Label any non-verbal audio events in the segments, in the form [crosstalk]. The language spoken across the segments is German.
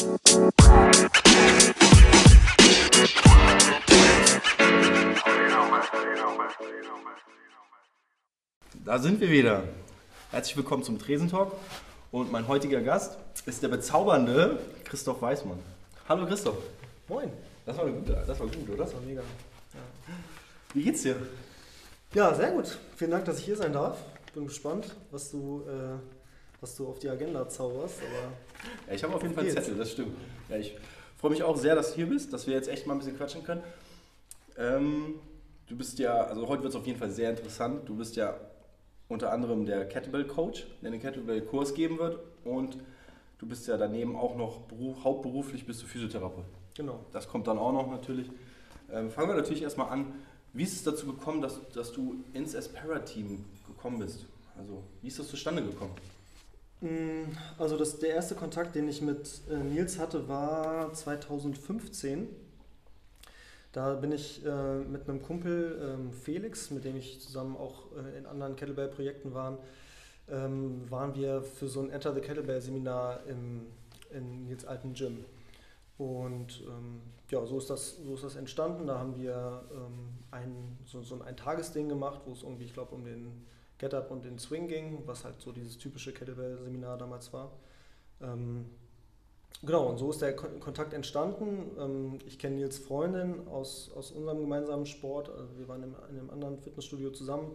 Da sind wir wieder. Herzlich willkommen zum Tresentalk. Und mein heutiger Gast ist der bezaubernde Christoph Weißmann. Hallo Christoph. Moin. Das war gut, das war gut, oder? Das war mega. Ja. Wie geht's dir? ja, sehr gut. Vielen Dank, dass ich hier sein darf. Bin gespannt, was du, äh, was du auf die Agenda zauberst. Aber Ja, ich habe auf jeden Fall einen? Zettel, das stimmt. Ja, ich freue mich auch sehr, dass du hier bist, dass wir jetzt echt mal ein bisschen quatschen können. Ähm, du bist ja, also heute wird es auf jeden Fall sehr interessant. Du bist ja unter anderem der Kettlebell-Coach, der den Kettlebell-Kurs geben wird. Und du bist ja daneben auch noch beruf, hauptberuflich bist du Physiotherapeut. genau. Das kommt dann auch noch natürlich. Ähm, fangen wir natürlich erstmal an. Wie ist es dazu gekommen, dass, dass du ins Aspera-Team gekommen bist? Also, wie ist das zustande gekommen? Mm, Also das, der erste Kontakt, den ich mit äh, Nils hatte, war 2015. Da bin ich äh, mit einem Kumpel, ähm, Felix, mit dem ich zusammen auch äh, in anderen Kettlebell-Projekten waren, ähm, waren wir für so ein Enter the Kettlebell-Seminar in Nils alten Gym. Und ähm, ja, so ist, das, so ist das entstanden. Da haben wir ähm, ein, so, so ein Eintagesding gemacht, wo es irgendwie, ich glaube, um den Get-Up und den Swing ging, was halt so dieses typische Kettlebell-Seminar damals war. Ähm, genau, und so ist der Kon Kontakt entstanden. Ähm, ich kenne Nils Freundin aus, aus unserem gemeinsamen Sport. Also wir waren in, in einem anderen Fitnessstudio zusammen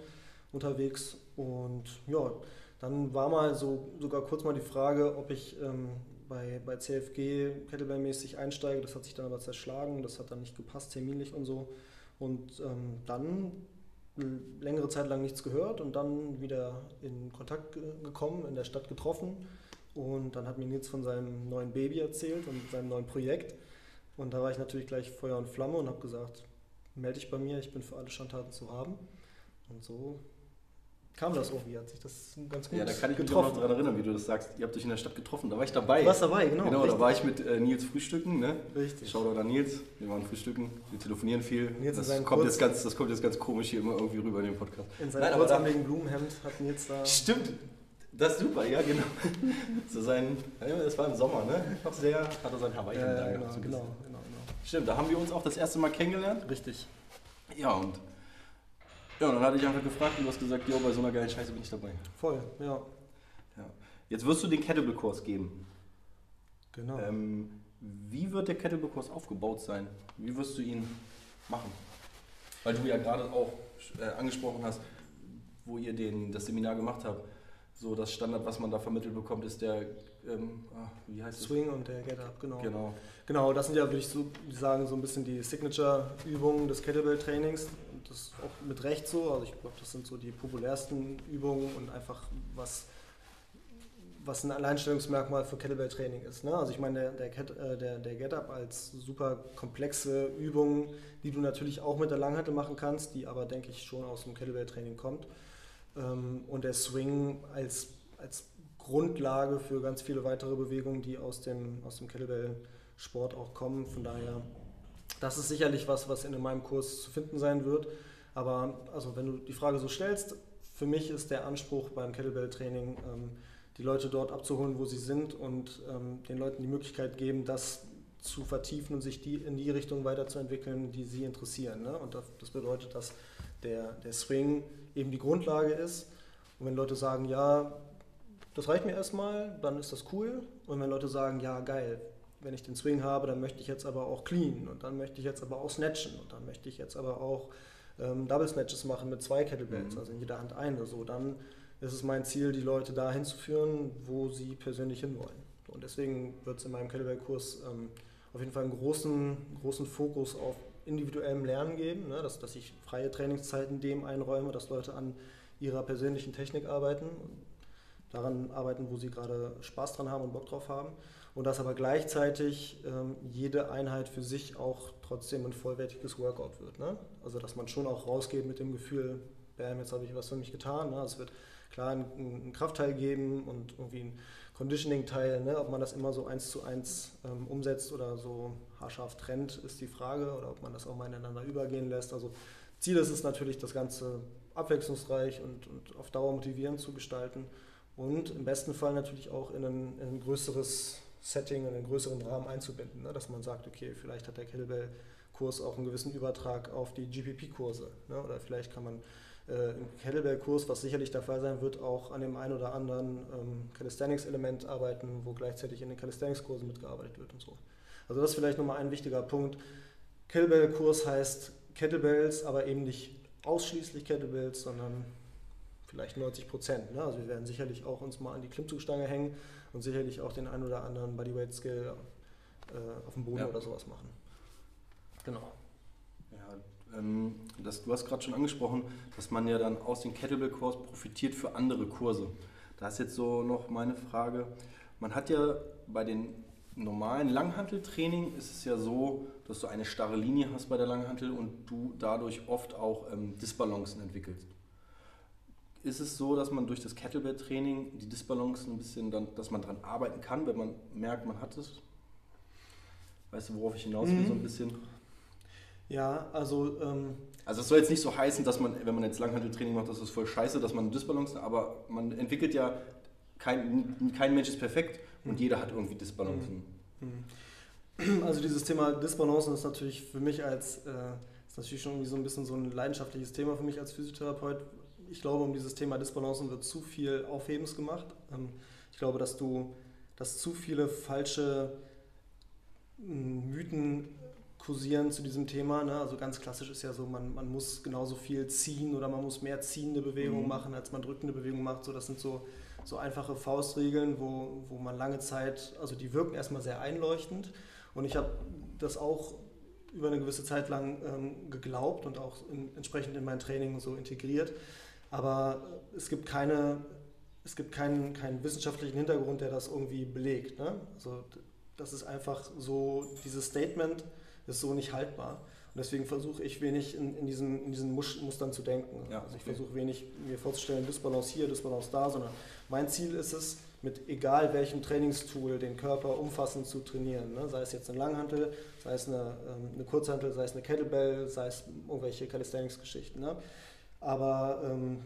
unterwegs. Und ja, dann war mal so sogar kurz mal die Frage, ob ich ähm, bei, bei CFG Kettlebell-mäßig einsteige. Das hat sich dann aber zerschlagen. Das hat dann nicht gepasst, terminlich und so. Und ähm, dann längere Zeit lang nichts gehört und dann wieder in Kontakt ge- gekommen, in der Stadt getroffen. Und dann hat mir Nils von seinem neuen Baby erzählt und seinem neuen Projekt. Und da war ich natürlich gleich Feuer und Flamme und habe gesagt, melde dich bei mir, ich bin für alle Schandtaten zu haben. Und so kam das irgendwie, hat sich das ganz gut Ja, da kann ich mich auch noch getroffen. daran erinnern, wie du das sagst. Ihr habt euch in der Stadt getroffen, da war ich dabei. Du warst dabei, genau. Genau, da richtig. war ich mit äh, Nils frühstücken, ne? Richtig. Shoutout an Nils, wir waren frühstücken, wir telefonieren viel. Nils das, kommt kurz- jetzt ganz, das kommt jetzt ganz komisch hier immer irgendwie rüber in dem Podcast. In Nein, seinem da- kurzarmigen Blumenhemd hat Nils da... Stimmt, das ist super, ja genau. [laughs] so sein, das war im Sommer, ne? Noch sehr, hat er sein Hawaii Ja, da genau, so genau, genau, genau. Stimmt, da haben wir uns auch das erste Mal kennengelernt. Richtig. Ja, und ja, und dann hatte ich einfach gefragt und du hast gesagt, jo, bei so einer geilen Scheiße bin ich dabei. Voll, ja. Ja. Jetzt wirst du den Kettlebell-Kurs geben. Genau. Ähm, wie wird der Kettlebell-Kurs aufgebaut sein? Wie wirst du ihn machen? Weil du ja gerade auch äh, angesprochen hast, wo ihr den, das Seminar gemacht habt. So das Standard, was man da vermittelt bekommt, ist der, ähm, ah, wie heißt es? Swing und der Get-Up, genau. Genau. Genau, das sind ja, würde ich so sagen, so ein bisschen die Signature-Übungen des Kettlebell-Trainings. Das ist auch mit Recht so. Also ich glaube, das sind so die populärsten Übungen und einfach was, was ein Alleinstellungsmerkmal für Kettlebell-Training ist. Ne? Also ich meine, der, der, äh, der, der Get-Up als super komplexe Übung, die du natürlich auch mit der Langhantel machen kannst, die aber, denke ich, schon aus dem Kettlebell-Training kommt. Ähm, und der Swing als, als Grundlage für ganz viele weitere Bewegungen, die aus dem, aus dem Kettlebell-Sport auch kommen. Von daher, das ist sicherlich was, was in meinem Kurs zu finden sein wird. Aber also wenn du die Frage so stellst, für mich ist der Anspruch beim Kettlebell-Training, ähm, die Leute dort abzuholen, wo sie sind und ähm, den Leuten die Möglichkeit geben, das zu vertiefen und sich die in die Richtung weiterzuentwickeln, die sie interessieren. Ne? Und das, bedeutet, dass der, der Swing eben die Grundlage ist. Und wenn Leute sagen, ja, das reicht mir erstmal, dann ist das cool. Und wenn Leute sagen, ja, geil, wenn ich den Swing habe, dann möchte ich jetzt aber auch clean und dann möchte ich jetzt aber auch snatchen und dann möchte ich jetzt aber auch ähm, Double Snatches machen mit zwei Kettlebells, Mhm. also in jeder Hand eine. So, dann ist es mein Ziel, die Leute dahin zu führen, wo sie persönlich hinwollen. Und deswegen wird es in meinem Kettlebell-Kurs ähm, auf jeden Fall einen großen, großen Fokus auf individuellem Lernen geben, ne? dass, dass ich freie Trainingszeiten dem einräume, dass Leute an ihrer persönlichen Technik arbeiten, daran arbeiten, wo sie gerade Spaß dran haben und Bock drauf haben. Und dass aber gleichzeitig ähm, jede Einheit für sich auch trotzdem ein vollwertiges Workout wird. Ne? Also dass man schon auch rausgeht mit dem Gefühl, bam, jetzt habe ich was für mich getan. Ne? Es wird klar einen, einen Kraftteil geben und irgendwie ein Conditioning-Teil. Ne? Ob man das immer so eins zu eins ähm, umsetzt oder so haarscharf trennt, ist die Frage. Oder ob man das auch mal ineinander übergehen lässt. Also Ziel ist es natürlich, das Ganze abwechslungsreich und, und auf Dauer motivierend zu gestalten. Und im besten Fall natürlich auch in ein, in ein größeres Setting, in einen größeren Rahmen einzubinden. Ne? Dass man sagt, okay, vielleicht hat der Kettlebell-Kurs auch einen gewissen Übertrag auf die GPP-Kurse. Ne? Oder vielleicht kann man äh, im Kettlebell-Kurs, was sicherlich der Fall sein wird, auch an dem einen oder anderen ähm, Calisthenics-Element arbeiten, wo gleichzeitig in den Calisthenics-Kursen mitgearbeitet wird und so. Also das ist vielleicht nochmal ein wichtiger Punkt. Kettlebell-Kurs heißt Kettlebells, aber eben nicht ausschließlich Kettlebells, sondern vielleicht 90 Prozent. Ne? Also wir werden sicherlich auch uns mal an die Klimmzugstange hängen und sicherlich auch den einen oder anderen Bodyweight-Skill äh, auf dem Boden ja. oder sowas machen. Genau. Ja, ähm, das, du hast gerade schon angesprochen, dass man ja dann aus dem Kettlebell-Kurs profitiert für andere Kurse. Da ist jetzt so noch meine Frage. Man hat ja bei den normalen Langhanteltraining ist es ja so, dass du eine starre Linie hast bei der Langhantel und du dadurch oft auch ähm, Disbalancen entwickelst. Ist es so, dass man durch das Kettlebell-Training die Disbalancen ein bisschen dann, dass man daran arbeiten kann, wenn man merkt, man hat es? Weißt du, worauf ich hinaus will, mhm. so ein bisschen? Ja, also. Ähm also, es soll jetzt nicht so heißen, dass man, wenn man jetzt Langhanteltraining macht, dass es voll scheiße, dass man Disbalancen, aber man entwickelt ja, kein, kein Mensch ist perfekt und mhm. jeder hat irgendwie Disbalancen. Mhm. Also dieses Thema Disbalancen ist natürlich für mich als, äh, ist natürlich schon irgendwie so ein bisschen so ein leidenschaftliches Thema für mich als Physiotherapeut. Ich glaube, um dieses Thema Disbalancen wird zu viel Aufhebens gemacht. Ähm, ich glaube, dass du, dass zu viele falsche hm, Mythen kursieren zu diesem Thema. Ne? Also ganz klassisch ist ja so, man, man muss genauso viel ziehen oder man muss mehr ziehende Bewegungen mhm. machen, als man drückende Bewegungen macht. So, das sind so so einfache Faustregeln, wo, wo man lange Zeit, also die wirken erstmal sehr einleuchtend. Und ich habe das auch über eine gewisse Zeit lang ähm, geglaubt und auch in, entsprechend in mein Training so integriert. Aber es gibt keine, es gibt keinen, keinen wissenschaftlichen Hintergrund, der das irgendwie belegt. Ne? Also das ist einfach so, dieses Statement ist so nicht haltbar. Und deswegen versuche ich wenig in, in, diesen, in diesen Mustern zu denken. Ja, also ich okay. versuche wenig mir vorzustellen, Disbalance hier, Disbalance da, sondern mein Ziel ist es, mit egal welchem Trainingstool den Körper umfassend zu trainieren. Ne? Sei es jetzt eine Langhantel, sei es eine, ähm, eine Kurzhantel, sei es eine Kettlebell, sei es irgendwelche Calisthenics-Geschichten. Ne? Aber ähm,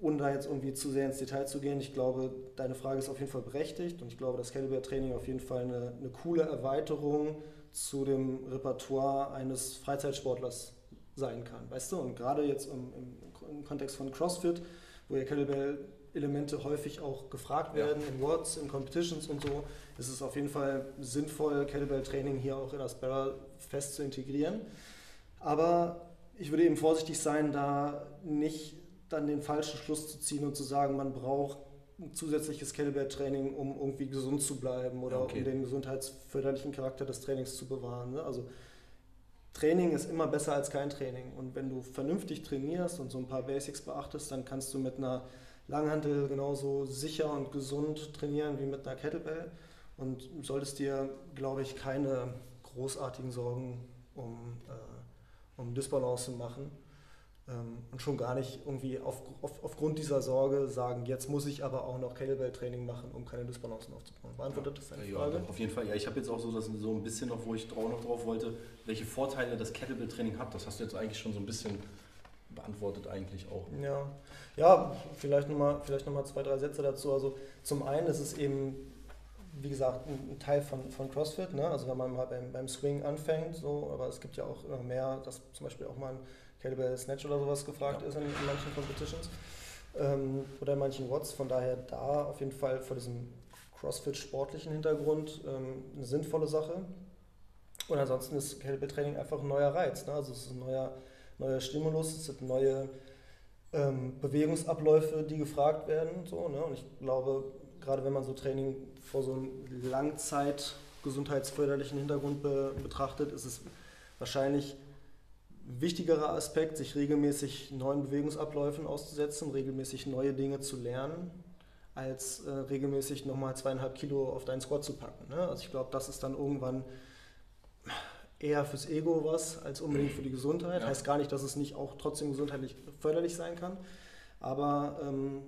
ohne da jetzt irgendwie zu sehr ins Detail zu gehen, ich glaube, deine Frage ist auf jeden Fall berechtigt und ich glaube, dass Kettlebell-Training auf jeden Fall eine, eine coole Erweiterung zu dem Repertoire eines Freizeitsportlers sein kann. Weißt du, und gerade jetzt im, im, Kontext von CrossFit, wo ja Kettlebell-Elemente häufig auch gefragt werden, ja. in Words, in Competitions und so, ist es auf jeden Fall sinnvoll, Kettlebell-Training hier auch in das Barrel fest zu integrieren. Aber ich würde eben vorsichtig sein, da nicht dann den falschen Schluss zu ziehen und zu sagen, man braucht zusätzliches Kettlebell-Training, um irgendwie gesund zu bleiben oder okay. um den gesundheitsförderlichen Charakter des Trainings zu bewahren. Ne? Also Training ist immer besser als kein Training. Und wenn du vernünftig trainierst und so ein paar Basics beachtest, dann kannst du mit einer Langhantel genauso sicher und gesund trainieren wie mit einer Kettlebell und solltest dir, glaube ich, keine großartigen Sorgen um, äh, um Disbalance machen. Ähm, und schon gar nicht irgendwie auf, auf, aufgrund dieser Sorge sagen, jetzt muss ich aber auch noch Kettlebell-Training machen, um keine Dysbalancen aufzubauen. Beantwortet das deine Frage? Ja, auf jeden Fall. Ja, ich habe jetzt auch so, das, so ein bisschen noch, wo ich drauf, noch drauf wollte, welche Vorteile das Kettlebell-Training hat. Das hast du jetzt eigentlich schon so ein bisschen beantwortet eigentlich auch. Ja, ja vielleicht nochmal noch zwei, drei Sätze dazu. Also zum einen ist es eben, wie gesagt, ein Teil von, von CrossFit. Ne? Also wenn man mal beim, beim Swing anfängt, so, aber es gibt ja auch mehr, dass zum Beispiel auch mal ein Kettlebell Snatch oder sowas gefragt ja. ist in, in, manchen Competitions ähm, oder in manchen Watts. Von daher da auf jeden Fall vor diesem CrossFit-sportlichen Hintergrund ähm, eine sinnvolle Sache. Und ansonsten ist Kettlebell-Training einfach ein neuer Reiz. Ne? Also es ist ein neuer, neuer Stimulus, es sind neue ähm, Bewegungsabläufe, die gefragt werden. So, ne? Und ich glaube, gerade wenn man so Training vor so einem Langzeit gesundheitsförderlichen Hintergrund be betrachtet, ist es wahrscheinlich wichtigerer Aspekt, sich regelmäßig neuen Bewegungsabläufen auszusetzen, regelmäßig neue Dinge zu lernen, als äh, regelmäßig nochmal zweieinhalb Kilo auf deinen Squat zu packen. Ne? Also ich glaube, das ist dann irgendwann eher fürs Ego was, als unbedingt für die Gesundheit. Ja. Heißt gar nicht, dass es nicht auch trotzdem gesundheitlich förderlich sein kann. Aber ähm,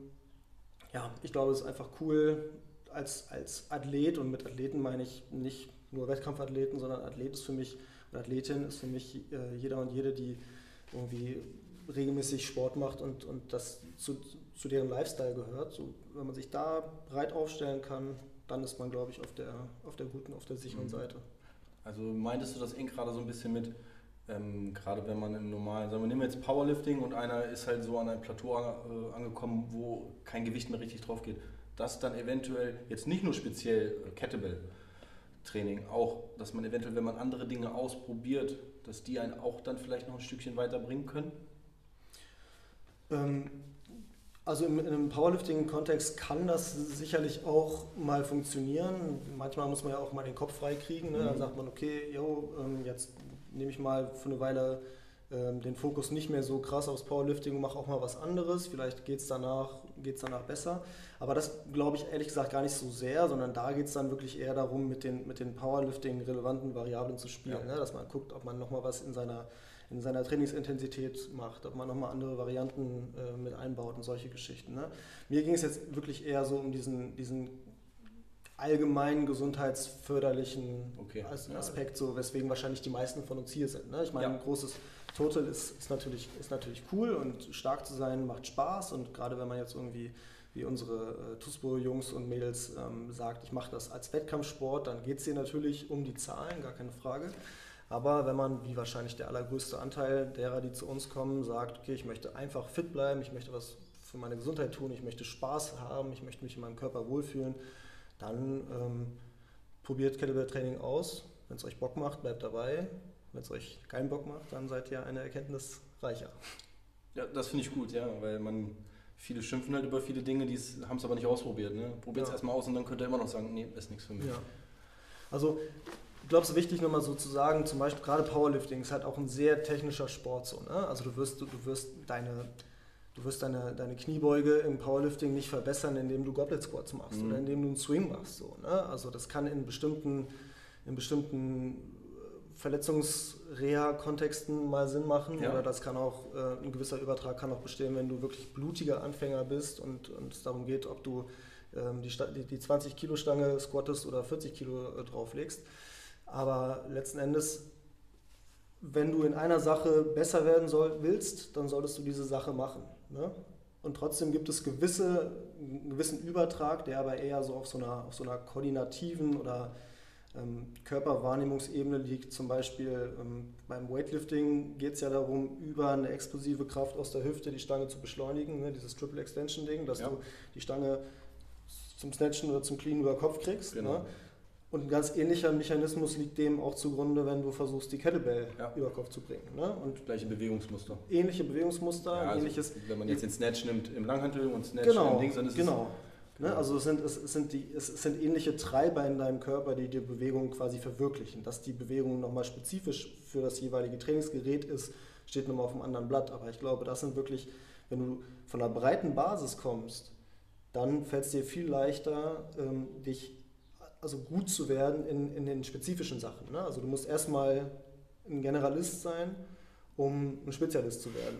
ja, ich glaube, es ist einfach cool als, als Athlet und mit Athleten meine ich nicht nur Wettkampfathleten, sondern Athlet ist für mich Athletin ist für mich äh, jeder und jede, die irgendwie regelmäßig Sport macht und, und das zu, zu deren Lifestyle gehört. So, wenn man sich da breit aufstellen kann, dann ist man, glaube ich, auf der, auf der guten, auf der sicheren mhm. Seite. Also meintest du das eng gerade so ein bisschen mit, ähm, gerade wenn man im normalen, sagen wir, nehmen wir jetzt Powerlifting und einer ist halt so an einem Plateau äh, angekommen, wo kein Gewicht mehr richtig drauf geht, dass dann eventuell jetzt nicht nur speziell äh, Kettlebell Training, auch, dass man eventuell, wenn man andere Dinge ausprobiert, dass die einen auch dann vielleicht noch ein Stückchen weiterbringen können? Ähm, also in, in einem Powerlifting-Kontext kann das sicherlich auch mal funktionieren. Manchmal muss man ja auch mal den Kopf frei kriegen. Ne? Mhm. Dann sagt man, okay, yo, ähm, jetzt nehme ich mal für eine Weile ähm, den Fokus nicht mehr so krass aufs Powerlifting und mache auch mal was anderes. Vielleicht geht es danach, geht's danach besser. Aber das glaube ich ehrlich gesagt gar nicht so sehr, sondern da geht es dann wirklich eher darum, mit den, mit den Powerlifting-relevanten Variablen zu spielen. Ja. Ne? Dass man guckt, ob man nochmal was in seiner in seiner Trainingsintensität macht, ob man nochmal andere Varianten äh, mit einbaut und solche Geschichten. Ne? Mir ging es jetzt wirklich eher so um diesen, diesen allgemeinen gesundheitsförderlichen okay. Aspekt, so, weswegen wahrscheinlich die meisten von uns hier sind. Ne? Ich meine, ja. ein großes Total ist, ist, natürlich, ist natürlich cool und stark zu sein macht Spaß und gerade wenn man jetzt irgendwie wie unsere äh, TUSPO-Jungs und Mädels ähm, sagt, ich mache das als Wettkampfsport, dann geht es hier natürlich um die Zahlen, gar keine Frage. Aber wenn man, wie wahrscheinlich der allergrößte Anteil derer, die zu uns kommen, sagt, okay, ich möchte einfach fit bleiben, ich möchte was für meine Gesundheit tun, ich möchte Spaß haben, ich möchte mich in meinem Körper wohlfühlen, dann ähm, probiert Kettlebell-Training aus. Wenn es euch Bock macht, bleibt dabei. Wenn es euch keinen Bock macht, dann seid ihr eine Erkenntnis reicher. Ja, das finde ich gut, ja, weil man viele schimpfen halt über viele Dinge, die haben es aber nicht ausprobiert. Ne? Probiert es ja. erstmal aus und dann könnt ihr immer noch sagen, nee, ist nichts für mich. Ja. Also ich glaube, es ist wichtig, nochmal so zu sagen, zum Beispiel gerade Powerlifting ist halt auch ein sehr technischer Sport. So, ne? Also du wirst, du, du wirst deine, du wirst deine, deine Kniebeuge im Powerlifting nicht verbessern, indem du Goblet Squats machst mhm. oder indem du einen Swing machst. So, ne? Also das kann in bestimmten, in bestimmten äh, Verletzungsreha-Kontexten mal Sinn machen ja. oder das kann auch, äh, ein gewisser Übertrag kann auch bestehen, wenn du wirklich blutiger Anfänger bist und, und es darum geht, ob du ähm, die, die 20 Kilo Stange squattest oder 40 Kilo äh, drauflegst. Aber letzten Endes, wenn du in einer Sache besser werden soll, willst, dann solltest du diese Sache machen. Ne? Und trotzdem gibt es gewisse, einen gewissen Übertrag, der aber eher so auf so einer, auf so einer koordinativen oder ähm, Körperwahrnehmungsebene liegt. Zum Beispiel ähm, beim Weightlifting geht es ja darum, über eine explosive Kraft aus der Hüfte die Stange zu beschleunigen, ne? dieses Triple Extension Ding, dass ja. du die Stange zum Snatchen oder zum Clean über Kopf kriegst. Genau. Ne? Und ein ganz ähnlicher Mechanismus liegt dem auch zugrunde, wenn du versuchst, die Kettlebell ja. über Kopf zu bringen. Ne? Und Gleiche Bewegungsmuster. Ähnliche Bewegungsmuster. Ja, also ähnliches, wenn man jetzt den Snatch nimmt im Langhantel und Snatch genau, im Ding, dann ist genau. es... Ne? Also es sind, es, sind die, es sind ähnliche Treiber in deinem Körper, die die Bewegung quasi verwirklichen. Dass die Bewegung nochmal spezifisch für das jeweilige Trainingsgerät ist, steht nochmal auf einem anderen Blatt. Aber ich glaube, das sind wirklich, wenn du von einer breiten Basis kommst, dann fällt es dir viel leichter, ähm, dich also gut zu werden in, in den spezifischen Sachen. Ne? Also du musst erstmal ein Generalist sein, um ein Spezialist zu werden.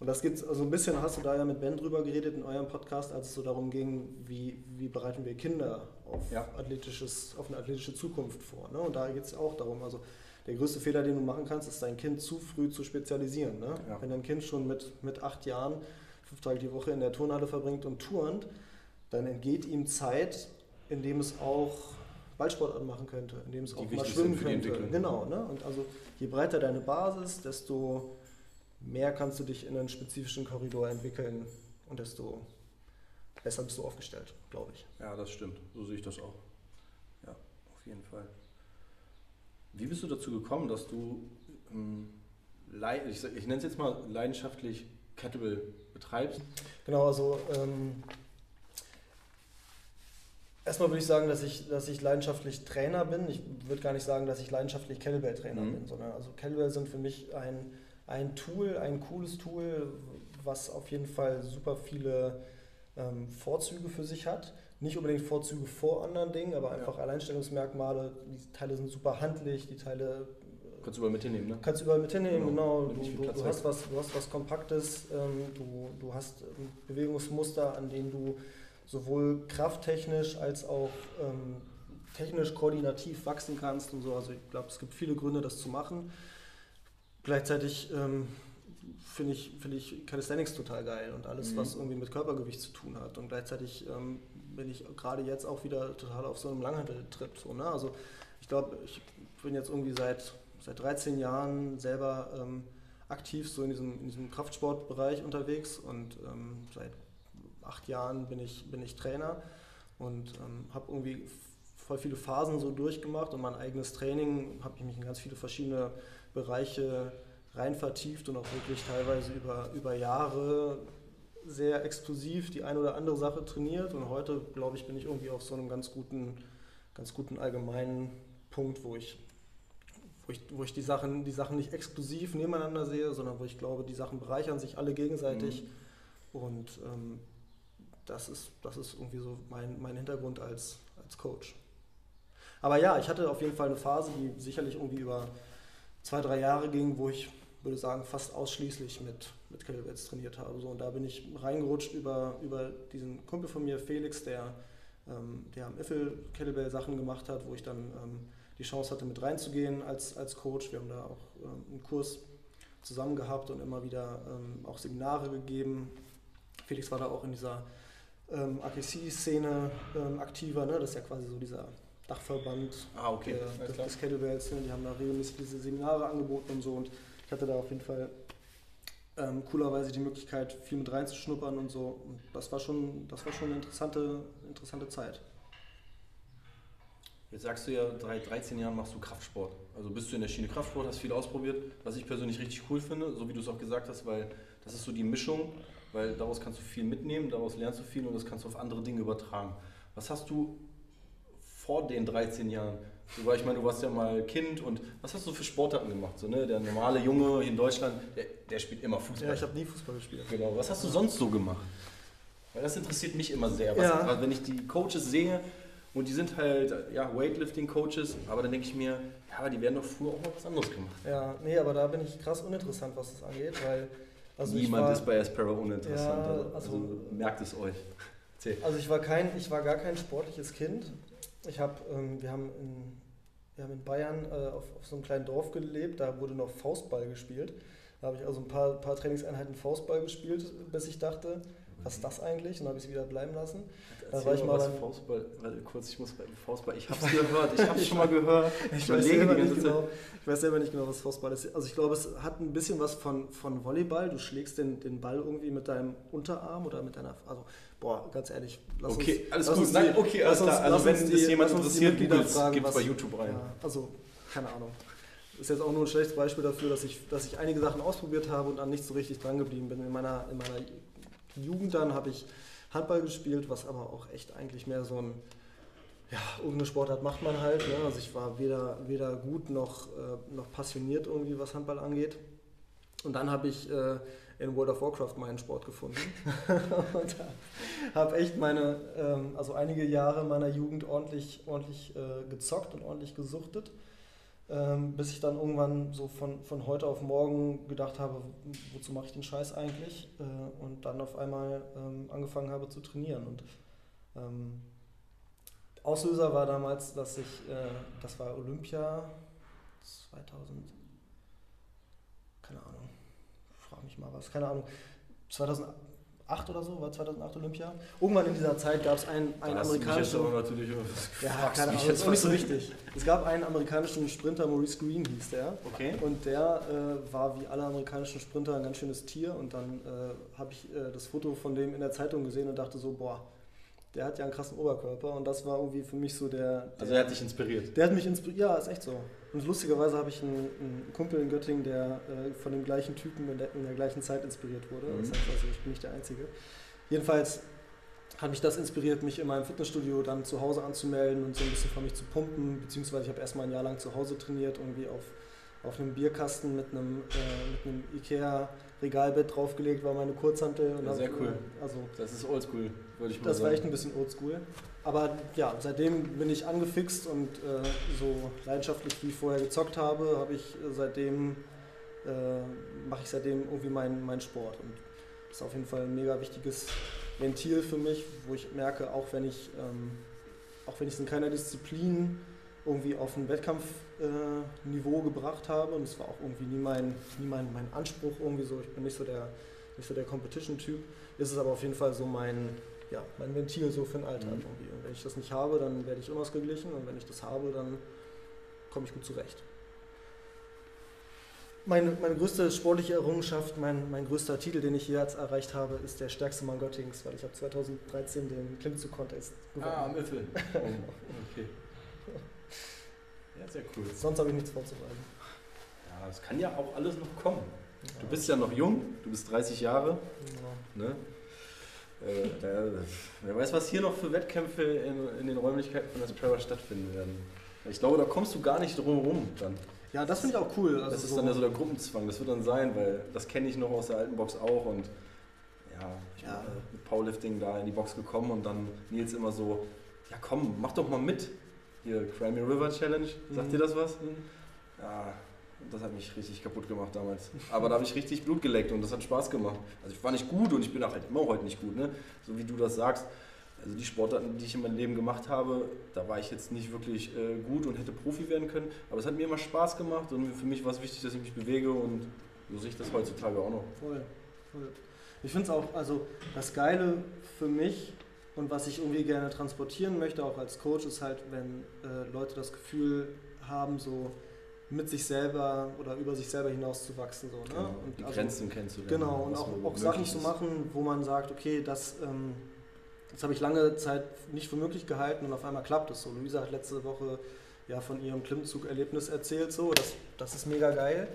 Und das gibt also ein bisschen, hast du da ja mit Ben drüber geredet in eurem Podcast, als es so darum ging, wie, wie bereiten wir Kinder auf, ja. athletisches, auf eine athletische Zukunft vor. Ne? Und da geht es auch darum, also der größte Fehler, den du machen kannst, ist dein Kind zu früh zu spezialisieren. Ne? Ja. Wenn dein Kind schon mit, mit acht Jahren fünf Tage die Woche in der Turnhalle verbringt und turnt, dann entgeht ihm Zeit, in dem es auch Ballsportarten machen könnte, in dem es auch mal schwimmen könnte. Genau, ne? Und also je breiter deine Basis, desto mehr kannst du dich in einen spezifischen Korridor entwickeln und desto besser bist du aufgestellt, glaube ich. Ja, das stimmt. So sehe ich das auch. Ja, auf jeden Fall. Wie bist du dazu gekommen, dass du, ähm, ich, ich nenne es jetzt mal leidenschaftlich Kettlebell betreibst? Genau, also ähm, Erstmal würde ich sagen, dass ich, dass ich leidenschaftlich Trainer bin. Ich würde gar nicht sagen, dass ich leidenschaftlich Kettlebell-Trainer mhm. bin, sondern also Kettlebell sind für mich ein, ein Tool, ein cooles Tool, was auf jeden Fall super viele ähm, Vorzüge für sich hat. Nicht unbedingt Vorzüge vor anderen Dingen, aber einfach ja. Alleinstellungsmerkmale. Die Teile sind super handlich, die Teile Kannst du überall mit hinnehmen, ne? Kannst du überall mit hinnehmen, genau. genau. Du, du, du, hast was, du hast was Kompaktes, ähm, du, du hast Bewegungsmuster, an denen du sowohl krafttechnisch als auch ähm, technisch koordinativ wachsen kannst und so. Also ich glaube, es gibt viele Gründe, das zu machen. Gleichzeitig ähm, finde ich, find ich Calisthenics total geil und alles, mhm. was irgendwie mit Körpergewicht zu tun hat. Und gleichzeitig ähm, bin ich gerade jetzt auch wieder total auf so einem Langhandeltrip. So, ne? Also ich glaube, ich bin jetzt irgendwie seit, seit 13 Jahren selber ähm, aktiv so in diesem, in diesem Kraftsportbereich unterwegs und ähm, seit acht Jahren bin ich, bin ich Trainer und ähm, habe irgendwie voll viele Phasen so durchgemacht und mein eigenes Training habe ich mich in ganz viele verschiedene Bereiche rein vertieft und auch wirklich teilweise über, über Jahre sehr exklusiv die eine oder andere Sache trainiert und heute, glaube ich, bin ich irgendwie auf so einem ganz guten, ganz guten allgemeinen Punkt, wo ich, wo ich, wo ich die, Sachen, die Sachen nicht exklusiv nebeneinander sehe, sondern wo ich glaube, die Sachen bereichern sich alle gegenseitig mhm. und ähm, das, ist, das ist irgendwie so mein, mein Hintergrund als, als Coach. Aber ja, ich hatte auf jeden Fall eine Phase, die sicherlich irgendwie über zwei, drei Jahre ging, wo ich würde sagen, fast ausschließlich mit, mit Kettlebells trainiert habe. So, und da bin ich reingerutscht über, über diesen Kumpel von mir, Felix, der, ähm, der am Iffel Kettlebell Sachen gemacht hat, wo ich dann ähm, die Chance hatte, mit reinzugehen als, als Coach. Wir haben da auch ähm, einen Kurs zusammen gehabt und immer wieder ähm, auch Seminare gegeben. Felix war da auch in dieser ähm, AKC-Szene ähm, aktiver, ne? das ist ja quasi so dieser Dachverband ah, okay. der, des Kettlebells. Ne? Die haben da regelmäßig diese Seminare angeboten und so. Und ich hatte da auf jeden Fall ähm, coolerweise die Möglichkeit, viel mit reinzuschnuppern und so. Und das war schon, das war schon eine interessante, interessante Zeit. Jetzt sagst du ja, seit 13 Jahren machst du Kraftsport. Also bist du in der Schiene Kraftsport, hast viel ausprobiert, was ich persönlich richtig cool finde, so wie du es auch gesagt hast, weil das ist so die Mischung, weil daraus kannst du viel mitnehmen, daraus lernst du viel und das kannst du auf andere Dinge übertragen. Was hast du vor den 13 Jahren Du, war, ich meine, du warst ja mal Kind und was hast du für Sportarten gemacht? So, ne? Der normale Junge in Deutschland, der, der spielt immer Fußball. Ja, ich habe nie Fußball gespielt. Genau. Was hast du sonst so gemacht? Weil das interessiert mich immer sehr. Was, ja. Wenn ich die Coaches sehe und die sind halt ja, Weightlifting-Coaches, aber dann denke ich mir, ja, die werden doch früher auch mal was anderes gemacht. Ja, nee, aber da bin ich krass uninteressant, was das angeht, weil. Also Niemand war, ist bei Aspera uninteressant. Ja, also, also, also, merkt es euch. [laughs] Also ich war kein, ich war gar kein sportliches Kind. Ich habe, ähm, wir haben in, wir haben in Bayern äh, auf, auf, so einem kleinen Dorf gelebt, da wurde noch Faustball gespielt. Da habe ich also ein paar, paar Trainingseinheiten Faustball gespielt, bis ich dachte, was ist das eigentlich? Und dann habe ich es wieder bleiben lassen. Da war ich mal was Faustball, warte kurz, ich muss bei Faustball, ich habe es [laughs] gehört, ich habe es schon mal gehört. [laughs] ich, weiß selber nicht genau, ich weiß selber nicht genau, was Faustball ist. Also ich glaube, es hat ein bisschen was von, von Volleyball. Du schlägst den, den Ball irgendwie mit deinem Unterarm oder mit deiner, also boah, ganz ehrlich, lass okay, uns, alles lass gut. Uns Nein, okay, alles klar. Also wenn es jemand interessiert, gibt es bei YouTube rein. Ja, also, keine Ahnung. Ist jetzt auch nur ein schlechtes Beispiel dafür, dass ich, dass ich einige Sachen ausprobiert habe und dann nicht so richtig dran geblieben bin. In meiner, in meiner Jugend dann habe ich Handball gespielt, was aber auch echt eigentlich mehr so ein, ja, irgendeine Sportart macht man halt. Ne? Also ich war weder, weder gut noch, äh, noch passioniert irgendwie, was Handball angeht. Und dann habe ich äh, in World of Warcraft meinen Sport gefunden. [laughs] und habe echt meine, ähm, also einige Jahre meiner Jugend ordentlich, ordentlich äh, gezockt und ordentlich gesuchtet. Ähm, bis ich dann irgendwann so von, von heute auf morgen gedacht habe, wozu mache ich den Scheiß eigentlich? Äh, und dann auf einmal ähm, angefangen habe zu trainieren. Und ähm, Auslöser war damals, dass ich, äh, das war Olympia 2000, keine Ahnung, frage mich mal was, keine Ahnung, 2008 oder so, war 2008 Olympia. Irgendwann in dieser Zeit gab es einen, einen amerikanischen. natürlich ja, keine Ahnung, das ist nicht so wichtig. Es gab einen amerikanischen Sprinter, Maurice Green hieß der. Okay. Und der äh, war wie alle amerikanischen Sprinter ein ganz schönes Tier. Und dann äh, habe ich äh, das Foto von dem in der Zeitung gesehen und dachte so, boah, der hat ja einen krassen Oberkörper und das war irgendwie für mich so der. der also er hat dich inspiriert. Der hat mich inspiriert, ja, ist echt so. Und lustigerweise habe ich einen, einen, Kumpel in Göttingen, der äh, von dem gleichen Typen in der, in der, gleichen Zeit inspiriert wurde. Mhm. Das heißt also, ich bin nicht der Einzige. Jedenfalls hat mich das inspiriert, mich in meinem Fitnessstudio dann zu Hause anzumelden und so ein bisschen von mich zu pumpen, beziehungsweise ich habe erstmal ein Jahr lang zu Hause trainiert, irgendwie auf, auf einem Bierkasten mit einem, äh, mit einem Ikea Regalbett draufgelegt war meine Kurzhantel. Und ja, sehr cool. Also, das ist oldschool, würde ich mal das sagen. Das war echt ein bisschen oldschool. Aber ja, seitdem bin ich angefixt und äh, so leidenschaftlich wie ich vorher gezockt habe, habe ich äh, seitdem, äh, mache ich seitdem irgendwie meinen mein Sport. Und das ist auf jeden Fall ein mega wichtiges Ventil für mich, wo ich merke, auch wenn ich ähm, auch wenn ich es in keiner Disziplin irgendwie auf ein Wettkampfniveau äh, gebracht habe. Und es war auch irgendwie nie mein, nie mein, mein Anspruch irgendwie so. Ich bin nicht so der, nicht so der Competition-Typ. Ist es aber auf jeden Fall so mein, ja, mein Ventil so für den Alltag Mhm. irgendwie. Und wenn ich das nicht habe, dann werde ich unausgeglichen und wenn ich das habe, dann komme ich gut zurecht. Meine, meine größte sportliche Errungenschaft, mein, mein größter Titel, den ich je jetzt erreicht habe, ist der stärkste Mann Göttings, weil ich habe 2013 den Klimmzug-Contest gewonnen. Ah, am Öffel. [laughs] Oh, okay. Ja, sehr cool. Sonst habe ich nichts vorzuweisen. Ja, es kann ja auch alles noch kommen. Du bist ja noch jung, du bist 30 Jahre. Ja. Ne? Äh, wer weiß, was hier noch für Wettkämpfe in, in den Räumlichkeiten von Aspera stattfinden werden. Ich glaube, da kommst du gar nicht drum rum dann. Ja, das finde ich auch cool. Also das ist so- dann ja so der Gruppenzwang, das wird dann sein, weil das kenne ich noch aus der alten Box auch und ja, ich Ja. bin mit Powerlifting da in die Box gekommen und dann Nils immer so, ja komm, mach doch mal mit. Hier, Crimey River Challenge, sagt Mhm. dir das was? Ja, das hat mich richtig kaputt gemacht damals. Aber da habe ich richtig Blut geleckt und das hat Spaß gemacht. Also ich war nicht gut und ich bin auch halt immer heute nicht gut, ne? So wie du das sagst. Also die Sportarten, die ich in meinem Leben gemacht habe, da war ich jetzt nicht wirklich äh, gut und hätte Profi werden können. Aber es hat mir immer Spaß gemacht und für mich war es wichtig, dass ich mich bewege und so sehe ich das heutzutage auch noch. Voll, voll. Ich finde es auch, also das Geile für mich und was ich irgendwie gerne transportieren möchte, auch als Coach, ist halt, wenn äh, Leute das Gefühl haben, so mit sich selber oder über sich selber hinaus zu wachsen. So, ne? Genau, die also, Grenzen kennenzulernen. Genau, und auch, auch Sachen zu machen, wo man sagt, okay, das, ähm, das habe ich lange Zeit nicht für möglich gehalten und auf einmal klappt es so. Luisa hat letzte Woche ja von ihrem Klimmzug-Erlebnis erzählt, so, das, das ist mega geil.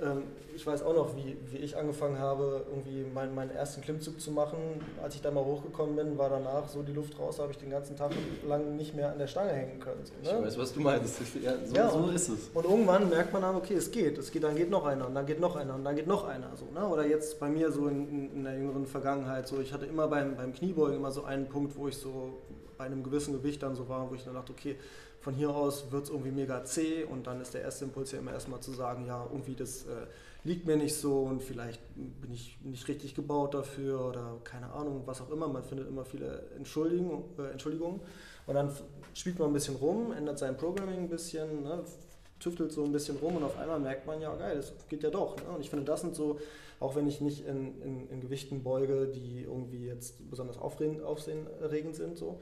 Ähm, ich weiß auch noch, wie, wie ich angefangen habe, irgendwie meinen, meinen ersten Klimmzug zu machen. Als ich da mal hochgekommen bin, war danach so die Luft raus, habe ich den ganzen Tag lang nicht mehr an der Stange hängen können. So, Ich ne? weiß, was du meinst. [laughs] Ja, so, Ja, so und- ist es. Und irgendwann merkt man dann, okay, es geht. Es geht, dann geht noch einer und dann geht noch einer und dann geht noch einer. So, ne? Oder jetzt bei mir so in, in, in der jüngeren Vergangenheit, so ich hatte immer beim, beim Kniebeugen immer so einen Punkt, wo ich so bei einem gewissen Gewicht dann so war, wo ich dann dachte, okay, von hier aus wird es irgendwie mega zäh und dann ist der erste Impuls ja immer erstmal zu sagen, ja, irgendwie das äh, liegt mir nicht so und vielleicht bin ich nicht richtig gebaut dafür oder keine Ahnung, was auch immer. Man findet immer viele Entschuldigungen. Äh, Entschuldigungen. Und dann spielt man ein bisschen rum, ändert sein Programming ein bisschen, ne, tüftelt so ein bisschen rum und auf einmal merkt man, ja geil, das geht ja doch. Ne? Und ich finde, das sind so, auch wenn ich nicht in, in, in Gewichten beuge, die irgendwie jetzt besonders aufregend, aufsehenerregend sind, so,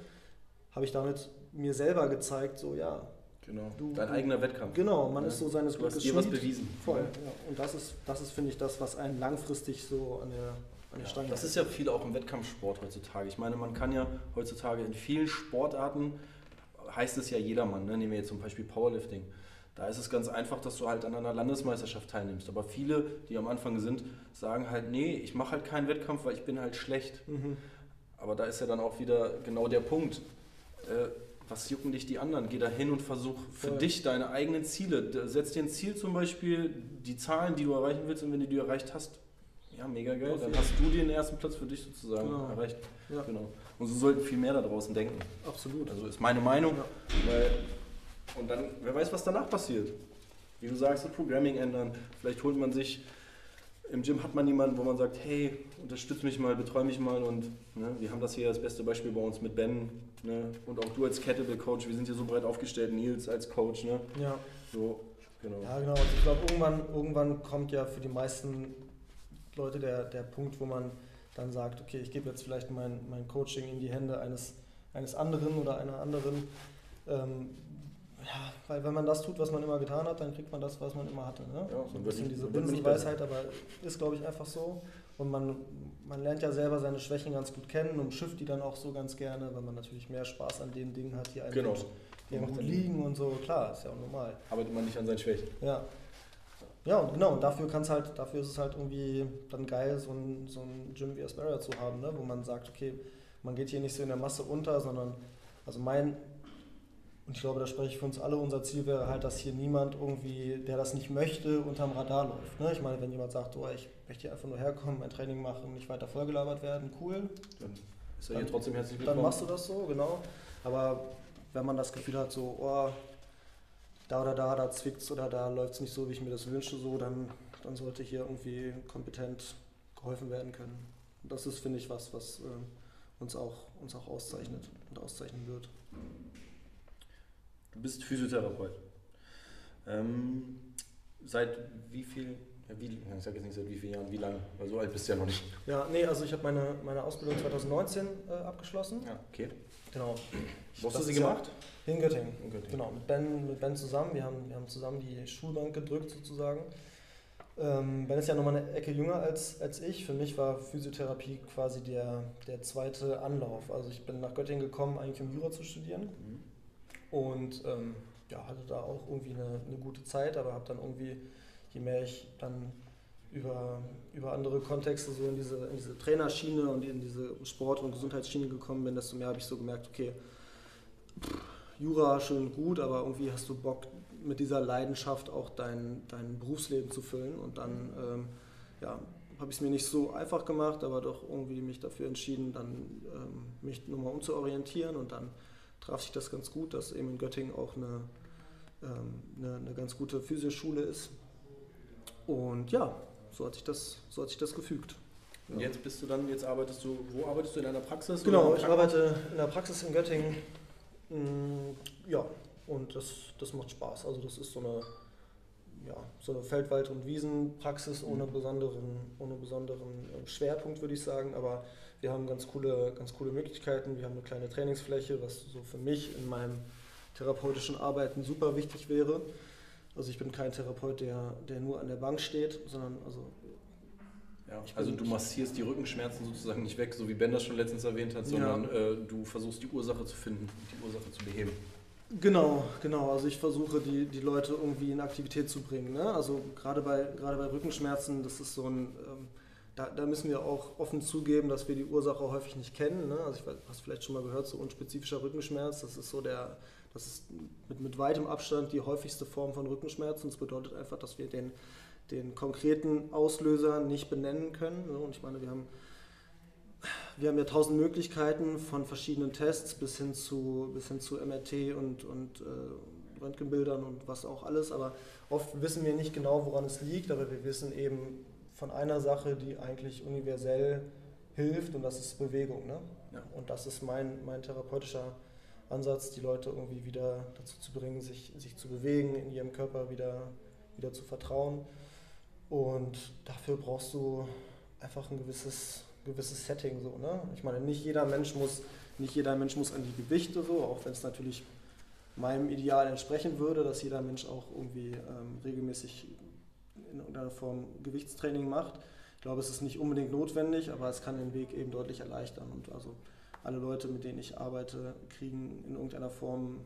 habe ich damit mir selber gezeigt, so ja, Genau. Du- Dein du- eigener Wettkampf. genau, man Ja. ist so seines Du hast Glückes dir was bewiesen. Voll, ja. Und das ist, das ist finde ich, das, was einen langfristig so an der, an der Stange das ist ja viel auch im Wettkampfsport heutzutage. Ich meine, man kann ja heutzutage in vielen Sportarten, heißt es ja jedermann, ne? nehmen wir jetzt zum Beispiel Powerlifting. Da ist es ganz einfach, dass du halt an einer Landesmeisterschaft teilnimmst. Aber viele, die am Anfang sind, sagen halt, nee, ich mache halt keinen Wettkampf, weil ich bin halt schlecht. Mhm. Aber da ist ja dann auch wieder genau der Punkt. Äh, was jucken dich die anderen? Geh da hin und versuch für Voll. dich deine eigenen Ziele. Setz dir ein Ziel zum Beispiel, die Zahlen, die du erreichen willst, und wenn du die erreicht hast, ja, mega geil. Auf Dann jeden hast du den ersten Platz für dich sozusagen Genau. erreicht. Ja. Genau. Und so sollten viel mehr da draußen denken. Absolut. Also ist meine Meinung. Ja. Weil, und dann, wer weiß, was danach passiert. Wie du sagst, das Programming ändern. Vielleicht holt man sich, im Gym hat man jemanden, wo man sagt, hey, unterstütz mich mal, betreue mich mal. Und ne, wir haben das hier das beste Beispiel bei uns mit Ben. Ne, und auch du als Kettlebell-Coach, wir sind hier so breit aufgestellt, Nils als Coach. Ne, Ja. so, genau. Ja, genau. Also ich glaube, irgendwann, irgendwann kommt ja für die meisten Leute der, der Punkt, wo man dann sagt, okay, ich gebe jetzt vielleicht mein, mein Coaching in die Hände eines, eines anderen oder einer anderen. Ähm, ja, weil wenn man das tut, was man immer getan hat, dann kriegt man das, was man immer hatte. Ne? Ja, so ein bisschen diese Binsenweisheit, aber ist, glaube ich, einfach so. Und man, man lernt ja selber seine Schwächen ganz gut kennen und schifft die dann auch so ganz gerne, weil man natürlich mehr Spaß an den Dingen hat, die einem, Genau. gut, die einem gut liegen und so. Klar, ist ja auch normal. Arbeitet man nicht an seinen Schwächen. Ja. Ja, und genau, und dafür kann's halt, dafür ist es halt irgendwie dann geil, so ein, so ein Gym wie Aspera zu haben, ne? wo man sagt, okay, man geht hier nicht so in der Masse unter, sondern, also mein, und ich glaube, da spreche ich für uns alle, unser Ziel wäre halt, dass hier niemand irgendwie, der das nicht möchte, unterm Radar läuft. Ne? Ich meine, wenn jemand sagt, oh, ich möchte hier einfach nur herkommen, mein Training machen, nicht weiter vollgelabert werden, cool, Dann ist er hier Dann- trotzdem herzlich dann willkommen. machst du das so, genau. Aber wenn man das Gefühl hat, so, oh, da oder da, da zwickt's oder da läuft es nicht so, wie ich mir das wünsche, so, dann, dann sollte hier irgendwie kompetent geholfen werden können. Und das ist, finde ich, was, was äh, uns, auch, uns auch auszeichnet und auszeichnen wird. Du bist Physiotherapeut. Ähm, seit wie viel, wie, ich sage jetzt nicht seit wie vielen Jahren, wie lange, weil so alt bist du ja noch nicht. Ja, nee, also ich habe meine, meine Ausbildung 2019 äh, abgeschlossen. Ja, okay. Genau. Wo hast du sie ist ja- gemacht? In Göttingen. In Göttingen. Genau, mit Ben, mit ben zusammen. Wir haben, wir haben zusammen die Schulbank gedrückt sozusagen. Ähm, ben ist ja nochmal eine Ecke jünger als, als ich. Für mich war Physiotherapie quasi der, der zweite Anlauf. Also ich bin nach Göttingen gekommen, eigentlich um Jura zu studieren. Mhm. Und ähm, ja, hatte da auch irgendwie eine, eine gute Zeit, aber habe dann irgendwie, je mehr ich dann über, über andere Kontexte so in diese, in diese Trainerschiene und in diese Sport- und Gesundheitsschiene gekommen bin, desto mehr habe ich so gemerkt, okay, Jura schön gut, aber irgendwie hast du Bock mit dieser Leidenschaft auch dein, dein Berufsleben zu füllen. Und dann ähm, ja, habe ich es mir nicht so einfach gemacht, aber doch irgendwie mich dafür entschieden, dann ähm, mich nochmal umzuorientieren und dann traf sich das ganz gut, dass eben in Göttingen auch eine, ähm, eine, eine ganz gute Physioschule ist. Und ja, so hat sich das, so hat sich das gefügt. Und Ja. jetzt bist du dann, jetzt arbeitest du, wo arbeitest du in einer Praxis? Genau, ich arbeite in der Praxis in Göttingen. Mm, Ja, und das, das macht Spaß. Also das ist so eine, ja, so eine Feldwald- und Wiesenpraxis ohne Mhm. besonderen, ohne besonderen äh, Schwerpunkt, würde ich sagen. Aber wir haben ganz coole, ganz coole Möglichkeiten. Wir haben eine kleine Trainingsfläche, was so für mich in meinem therapeutischen Arbeiten super wichtig wäre. Also ich bin kein Therapeut, der, der nur an der Bank steht, sondern also Ja, also du massierst die Rückenschmerzen sozusagen nicht weg, so wie Ben das schon letztens erwähnt hat, sondern äh, du versuchst die Ursache zu finden, die Ursache zu beheben. Genau, genau. Also ich versuche die, die Leute irgendwie in Aktivität zu bringen. Ne? Also gerade bei, gerade bei Rückenschmerzen, das ist so ein, da, da müssen wir auch offen zugeben, dass wir die Ursache häufig nicht kennen. Ne? Also ich weiß, hast vielleicht schon mal gehört, so unspezifischer Rückenschmerz, das ist so der, das ist mit, mit weitem Abstand die häufigste Form von Rückenschmerzen. Das bedeutet einfach, dass wir den, den konkreten Auslöser nicht benennen können. Ne? Und ich meine, wir haben wir haben ja tausend Möglichkeiten von verschiedenen Tests bis hin zu, bis hin zu MRT und, und äh, Röntgenbildern und was auch alles. Aber oft wissen wir nicht genau, woran es liegt, aber wir wissen eben von einer Sache, die eigentlich universell hilft und das ist Bewegung. Ne? Ja. Und das ist mein, mein therapeutischer Ansatz, die Leute irgendwie wieder dazu zu bringen, sich, sich zu bewegen, in ihrem Körper wieder, wieder zu vertrauen. Und dafür brauchst du einfach ein gewisses, gewisses Setting. So, ne? Ich meine, nicht jeder Mensch muss, nicht jeder Mensch muss an die Gewichte so, auch wenn es natürlich meinem Ideal entsprechen würde, dass jeder Mensch auch irgendwie ähm, regelmäßig in irgendeiner Form Gewichtstraining macht. Ich glaube, es ist nicht unbedingt notwendig, aber es kann den Weg eben deutlich erleichtern. Und also alle Leute, mit denen ich arbeite, kriegen in irgendeiner Form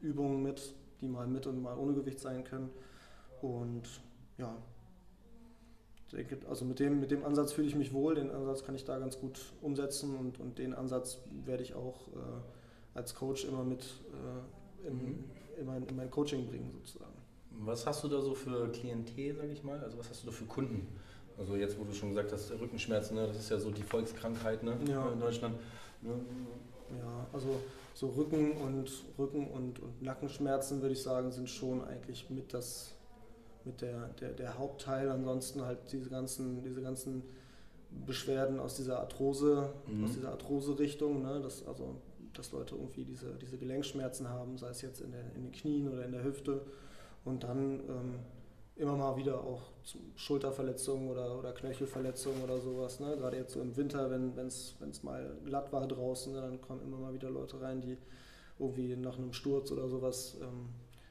Übungen mit, die mal mit und mal ohne Gewicht sein können. Und ja, ich denke, also mit dem, mit dem Ansatz fühle ich mich wohl, den Ansatz kann ich da ganz gut umsetzen und, und den Ansatz werde ich auch äh, als Coach immer mit äh, in, Mhm. in, mein, in mein Coaching bringen sozusagen. Was hast du da so für Klientel, sag ich mal? Also was hast du da für Kunden? Also jetzt, wo du schon gesagt hast, Rückenschmerzen, ne? das ist ja so die Volkskrankheit ne? Ja. in Deutschland. Ne? Ja, also so Rücken und Rücken und, und Nackenschmerzen würde ich sagen, sind schon eigentlich mit das mit der, der, der Hauptteil. Ansonsten halt diese ganzen, diese ganzen Beschwerden aus dieser Arthrose, Mhm. aus dieser Arthrose-Richtung, ne? dass, also, dass Leute irgendwie diese, diese Gelenkschmerzen haben, sei es jetzt in, der, in den Knien oder in der Hüfte. Und dann ähm, immer mal wieder auch zu Schulterverletzungen oder, oder Knöchelverletzungen oder sowas. Ne? Gerade jetzt so im Winter, wenn es mal glatt war draußen, ne? dann kommen immer mal wieder Leute rein, die irgendwie nach einem Sturz oder sowas ähm,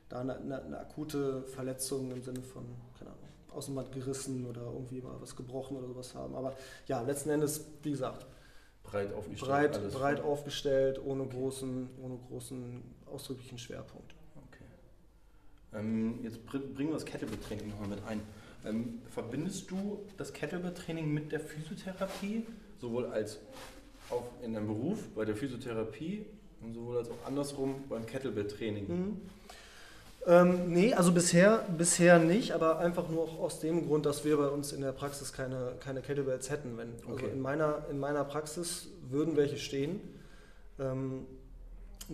da eine, eine, eine akute Verletzung im Sinne von, keine Ahnung, Außenband gerissen oder irgendwie mal was gebrochen oder sowas haben. Aber ja, letzten Endes, wie gesagt, Breit aufgestellt. breit, breit aufgestellt, ohne großen, ohne großen ausdrücklichen Schwerpunkt. Ähm, jetzt br- bringen wir das Kettlebell-Training nochmal mit ein. Ähm, verbindest du das Kettlebell-Training mit der Physiotherapie, sowohl als auch in deinem Beruf bei der Physiotherapie und sowohl als auch andersrum beim Kettlebell-Training? Mhm. Ähm, nee, also bisher, bisher nicht, aber einfach nur auch aus dem Grund, dass wir bei uns in der Praxis keine, keine Kettlebells hätten. Wenn, also Okay. in, meiner, in meiner Praxis würden welche stehen. Ähm,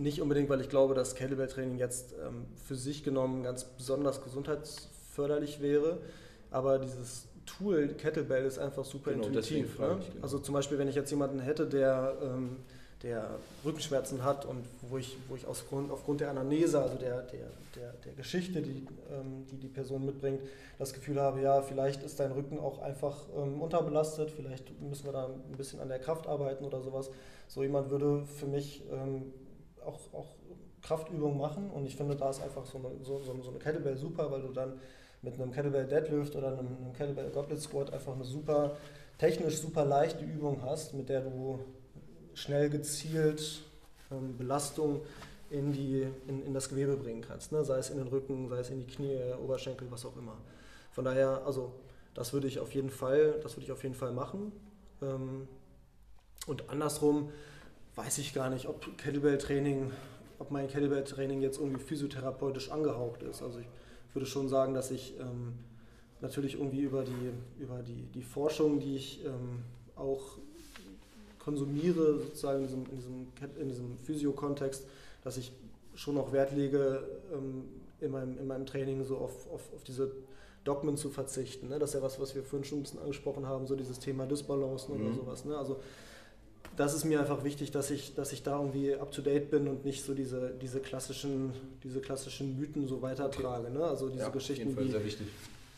nicht unbedingt, weil ich glaube, dass Kettlebell-Training jetzt ähm, für sich genommen ganz besonders gesundheitsförderlich wäre, aber dieses Tool Kettlebell ist einfach super Genau, intuitiv. Ne? ich, genau. Also zum Beispiel, wenn ich jetzt jemanden hätte, der, ähm, der Rückenschmerzen hat und wo ich, wo ich aufgrund, aufgrund der Anamnese, also der, der, der, der Geschichte, die, ähm, die die Person mitbringt, das Gefühl habe, ja, vielleicht ist dein Rücken auch einfach ähm, unterbelastet, vielleicht müssen wir da ein bisschen an der Kraft arbeiten oder sowas. So jemand würde für mich ähm, auch, auch Kraftübungen machen und ich finde, da ist einfach so eine, so, so, eine Kettlebell super, weil du dann mit einem Kettlebell Deadlift oder einem, einem Kettlebell Goblet Squat einfach eine super, technisch super leichte Übung hast, mit der du schnell gezielt ähm, Belastung in, die, in, in das Gewebe bringen kannst. Ne? Sei es in den Rücken, sei es in die Knie, Oberschenkel, was auch immer. Von daher, also das würde ich auf jeden Fall, das würde ich auf jeden Fall machen. Ähm, und andersrum weiß ich gar nicht, ob Kettlebell-Training, ob mein Kettlebell-Training jetzt irgendwie physiotherapeutisch angehaucht ist. Also ich würde schon sagen, dass ich ähm, natürlich irgendwie über die, über die, die Forschung, die ich ähm, auch konsumiere, sozusagen in diesem, in diesem, in diesem Physio-Kontext, dass ich schon noch Wert lege, ähm, in, meinem, in meinem Training so auf, auf, auf diese Dogmen zu verzichten. Ne? Das ist ja was, was wir vorhin schon ein bisschen angesprochen haben, so dieses Thema Dysbalancen mhm. oder sowas. Ne? Also das ist mir einfach wichtig, dass ich, dass ich da irgendwie up to date bin und nicht so diese, diese, klassischen, diese klassischen Mythen so weitertrage. Okay. Ne? Also diese ja, Geschichten wie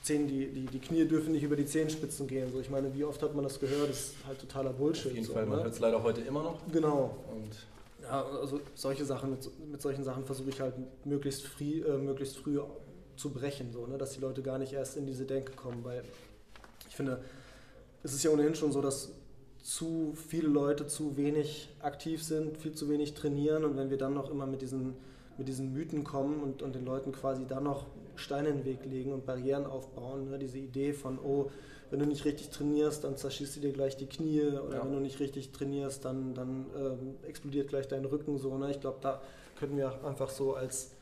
Zehen, die, die, die Knie dürfen nicht über die Zehenspitzen gehen. So, ich meine, wie oft hat man das gehört? Das ist halt totaler Bullshit. Auf jeden so, Fall, man ne? hört es leider heute immer noch. Genau. Und ja, also solche Sachen, mit, mit solchen Sachen versuche ich halt möglichst früh, äh, möglichst früh zu brechen, so, ne? dass die Leute gar nicht erst in diese Denke kommen, weil ich finde, es ist ja ohnehin schon so, dass zu viele Leute zu wenig aktiv sind, viel zu wenig trainieren und wenn wir dann noch immer mit diesen, mit diesen Mythen kommen und, und den Leuten quasi dann noch Steine in den Weg legen und Barrieren aufbauen, ne? diese Idee von, oh, wenn du nicht richtig trainierst, dann zerschießt du dir gleich die Knie oder ja. wenn du nicht richtig trainierst, dann, dann ähm, explodiert gleich dein Rücken so. Ne? Ich glaube, da könnten wir einfach so als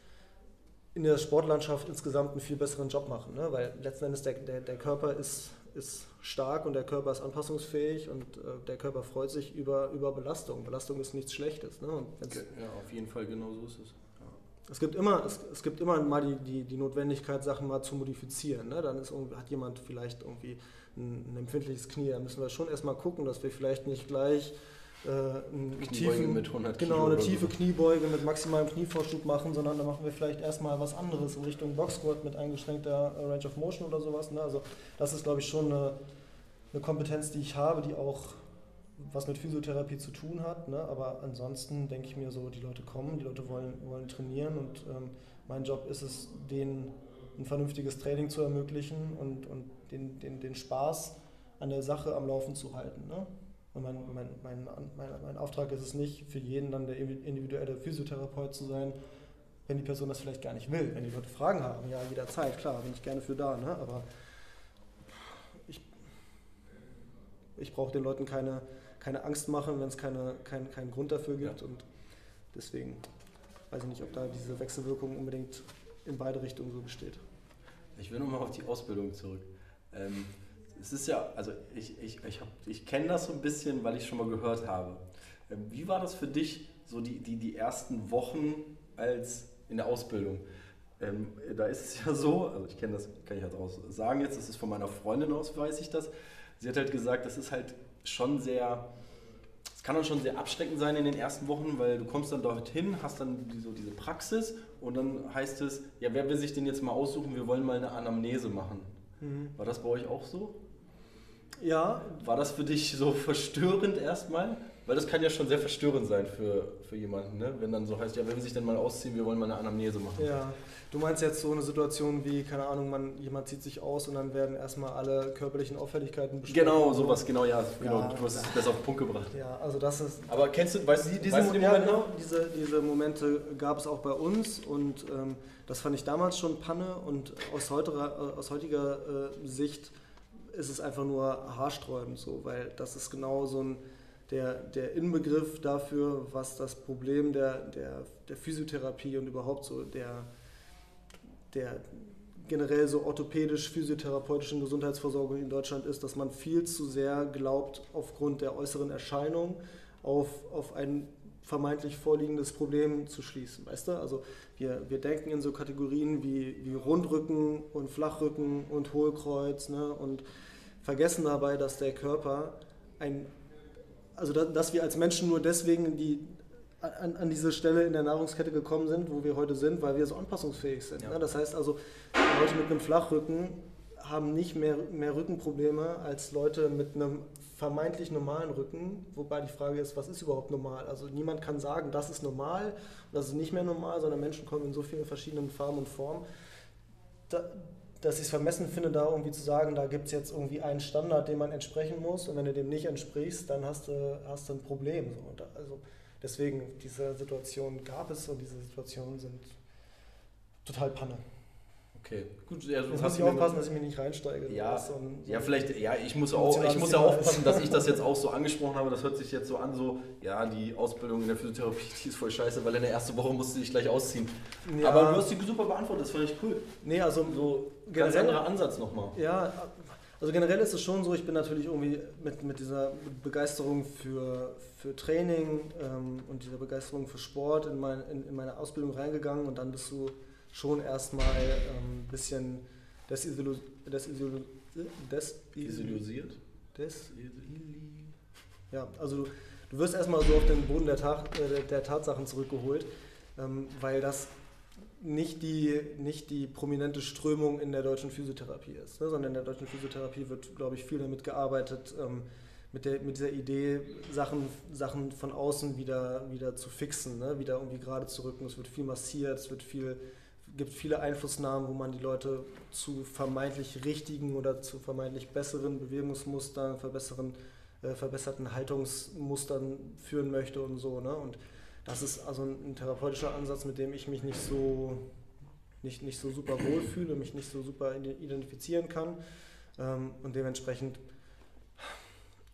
in der Sportlandschaft insgesamt einen viel besseren Job machen, ne? weil letzten Endes der, der, der Körper ist ist stark und der Körper ist anpassungsfähig und äh, der Körper freut sich über, über Belastung. Belastung ist nichts Schlechtes. Ne? ja, auf jeden Fall, genau so ist es. Ja. Es gibt immer, es, es gibt immer mal die, die, die Notwendigkeit, Sachen mal zu modifizieren. Ne? Dann ist hat jemand vielleicht irgendwie ein, ein empfindliches Knie. Da müssen wir schon erstmal gucken, dass wir vielleicht nicht gleich äh, einen tiefen, mit 100 genau, eine tiefe so. Kniebeuge mit maximalem Knievorschub machen, sondern da machen wir vielleicht erstmal was anderes in Richtung Box Squat mit eingeschränkter äh, Range of Motion oder sowas. Ne? Also das ist, glaube ich, schon eine, eine, Kompetenz, die ich habe, die auch was mit Physiotherapie zu tun hat. Ne? Aber ansonsten denke ich mir so, die Leute kommen, die Leute wollen, wollen trainieren und ähm, mein Job ist es, denen ein vernünftiges Training zu ermöglichen und, und den, den, den Spaß an der Sache am Laufen zu halten. Ne? Und mein, mein, mein, mein, mein Auftrag ist es nicht, für jeden dann der individuelle Physiotherapeut zu sein, wenn die Person das vielleicht gar nicht will. Wenn die Leute Fragen haben, ja, jederzeit, klar, bin ich gerne für da. Ne? Aber ich, ich brauche den Leuten keine, keine Angst machen, wenn es keine, kein, keinen Grund dafür gibt. Ja. Und deswegen weiß ich nicht, ob da diese Wechselwirkung unbedingt in beide Richtungen so besteht. Ich will nochmal auf die Ausbildung zurück. Ähm, es ist ja, also ich, ich, ich, ich kenne das so ein bisschen, weil ich schon mal gehört habe. Ähm, wie war das für dich, so die, die, die ersten Wochen als in der Ausbildung? Ähm, da ist es [laughs] ja so, also ich kenne das, kann ich halt auch sagen jetzt, das ist von meiner Freundin aus, weiß ich das. Sie hat halt gesagt, das ist halt schon sehr, es kann dann schon sehr abschreckend sein in den ersten Wochen, weil du kommst dann dorthin, hast dann so diese Praxis und dann heißt es, ja, wer will sich denn jetzt mal aussuchen, wir wollen mal eine Anamnese machen. Mhm. War das bei euch auch so? Ja. War das für dich so verstörend erstmal? Weil das kann ja schon sehr verstörend sein für, für jemanden, ne? wenn dann so heißt, ja, wenn wir sich denn mal ausziehen, wir wollen mal eine Anamnese machen. Ja, du meinst jetzt so eine Situation wie, keine Ahnung, man, jemand zieht sich aus und dann werden erstmal alle körperlichen Auffälligkeiten besprochen. Genau, sowas, genau, ja, genau, du hast es besser auf den Punkt gebracht. Ja, also das ist... Aber kennst du, weißt, die, diese, weißt du die Momente? Ja, genau, diese, diese Momente gab es auch bei uns und ähm, das fand ich damals schon Panne und aus heutiger, aus heutiger äh, Sicht ist es einfach nur haarsträubend so, weil das ist genau so ein, der, der Inbegriff dafür, was das Problem der, der, der Physiotherapie und überhaupt so der, der generell so orthopädisch-physiotherapeutischen Gesundheitsversorgung in Deutschland ist, dass man viel zu sehr glaubt, aufgrund der äußeren Erscheinung auf, auf ein vermeintlich vorliegendes Problem zu schließen. Weißt du? Also wir, wir denken in so Kategorien wie, wie Rundrücken und Flachrücken und Hohlkreuz ne? und vergessen dabei, dass der Körper ein, also da, dass wir als Menschen nur deswegen die, an, an, diese Stelle in der Nahrungskette gekommen sind, wo wir heute sind, weil wir so anpassungsfähig sind. Ja. Ne? Das heißt also, Leute mit einem Flachrücken haben nicht mehr, mehr Rückenprobleme als Leute mit einem vermeintlich normalen Rücken, wobei die Frage ist, was ist überhaupt normal? Also niemand kann sagen, das ist normal und das ist nicht mehr normal, sondern Menschen kommen in so vielen verschiedenen Farben und Formen, da, dass ich es vermessen finde, da irgendwie zu sagen, da gibt es jetzt irgendwie einen Standard, dem man entsprechen muss und wenn du dem nicht entsprichst, dann hast du, hast du ein Problem. So. also deswegen, diese Situation gab es und diese Situationen sind total Panne. Okay, gut. Ja, Jetzt muss ich aufpassen, dass ich mich nicht reinsteige. Ja, so ein, ja vielleicht, ja, ich muss, auch, ich muss ja aufpassen, dass ich das jetzt [laughs] auch so angesprochen habe. Das hört sich jetzt so an, so, ja, die Ausbildung in der Physiotherapie, [laughs] die ist voll scheiße, weil in der ersten Woche musste ich gleich ausziehen. Ja. Aber du hast die super beantwortet, das fand ich cool. Nee, also so ganz anderer Ansatz nochmal. Ja, also generell ist es schon so, ich bin natürlich irgendwie mit, mit dieser Begeisterung für, für Training ähm, und dieser Begeisterung für Sport in, mein, in, in meine Ausbildung reingegangen und dann bist du schon erstmal ein ähm, bisschen desillusioniert. Desillusiert? Des ja, also du, wirst erstmal so auf den Boden der, Tat, äh, der Tatsachen zurückgeholt, ähm, weil das nicht die, nicht die prominente Strömung in der deutschen Physiotherapie ist, ne, sondern in der deutschen Physiotherapie wird, glaube ich, viel damit gearbeitet, ähm, mit, der, mit dieser Idee, Sachen, Sachen von außen wieder, wieder zu fixen, ne, wieder irgendwie gerade zu rücken. Es wird viel massiert, es wird viel gibt viele Einflussnahmen, wo man die Leute zu vermeintlich richtigen oder zu vermeintlich besseren Bewegungsmustern, verbesseren, äh, verbesserten Haltungsmustern führen möchte und so. Ne? Und das ist also ein, ein, therapeutischer Ansatz, mit dem ich mich nicht so, nicht, nicht so super wohlfühle, mich nicht so super identifizieren kann. Ähm, und dementsprechend,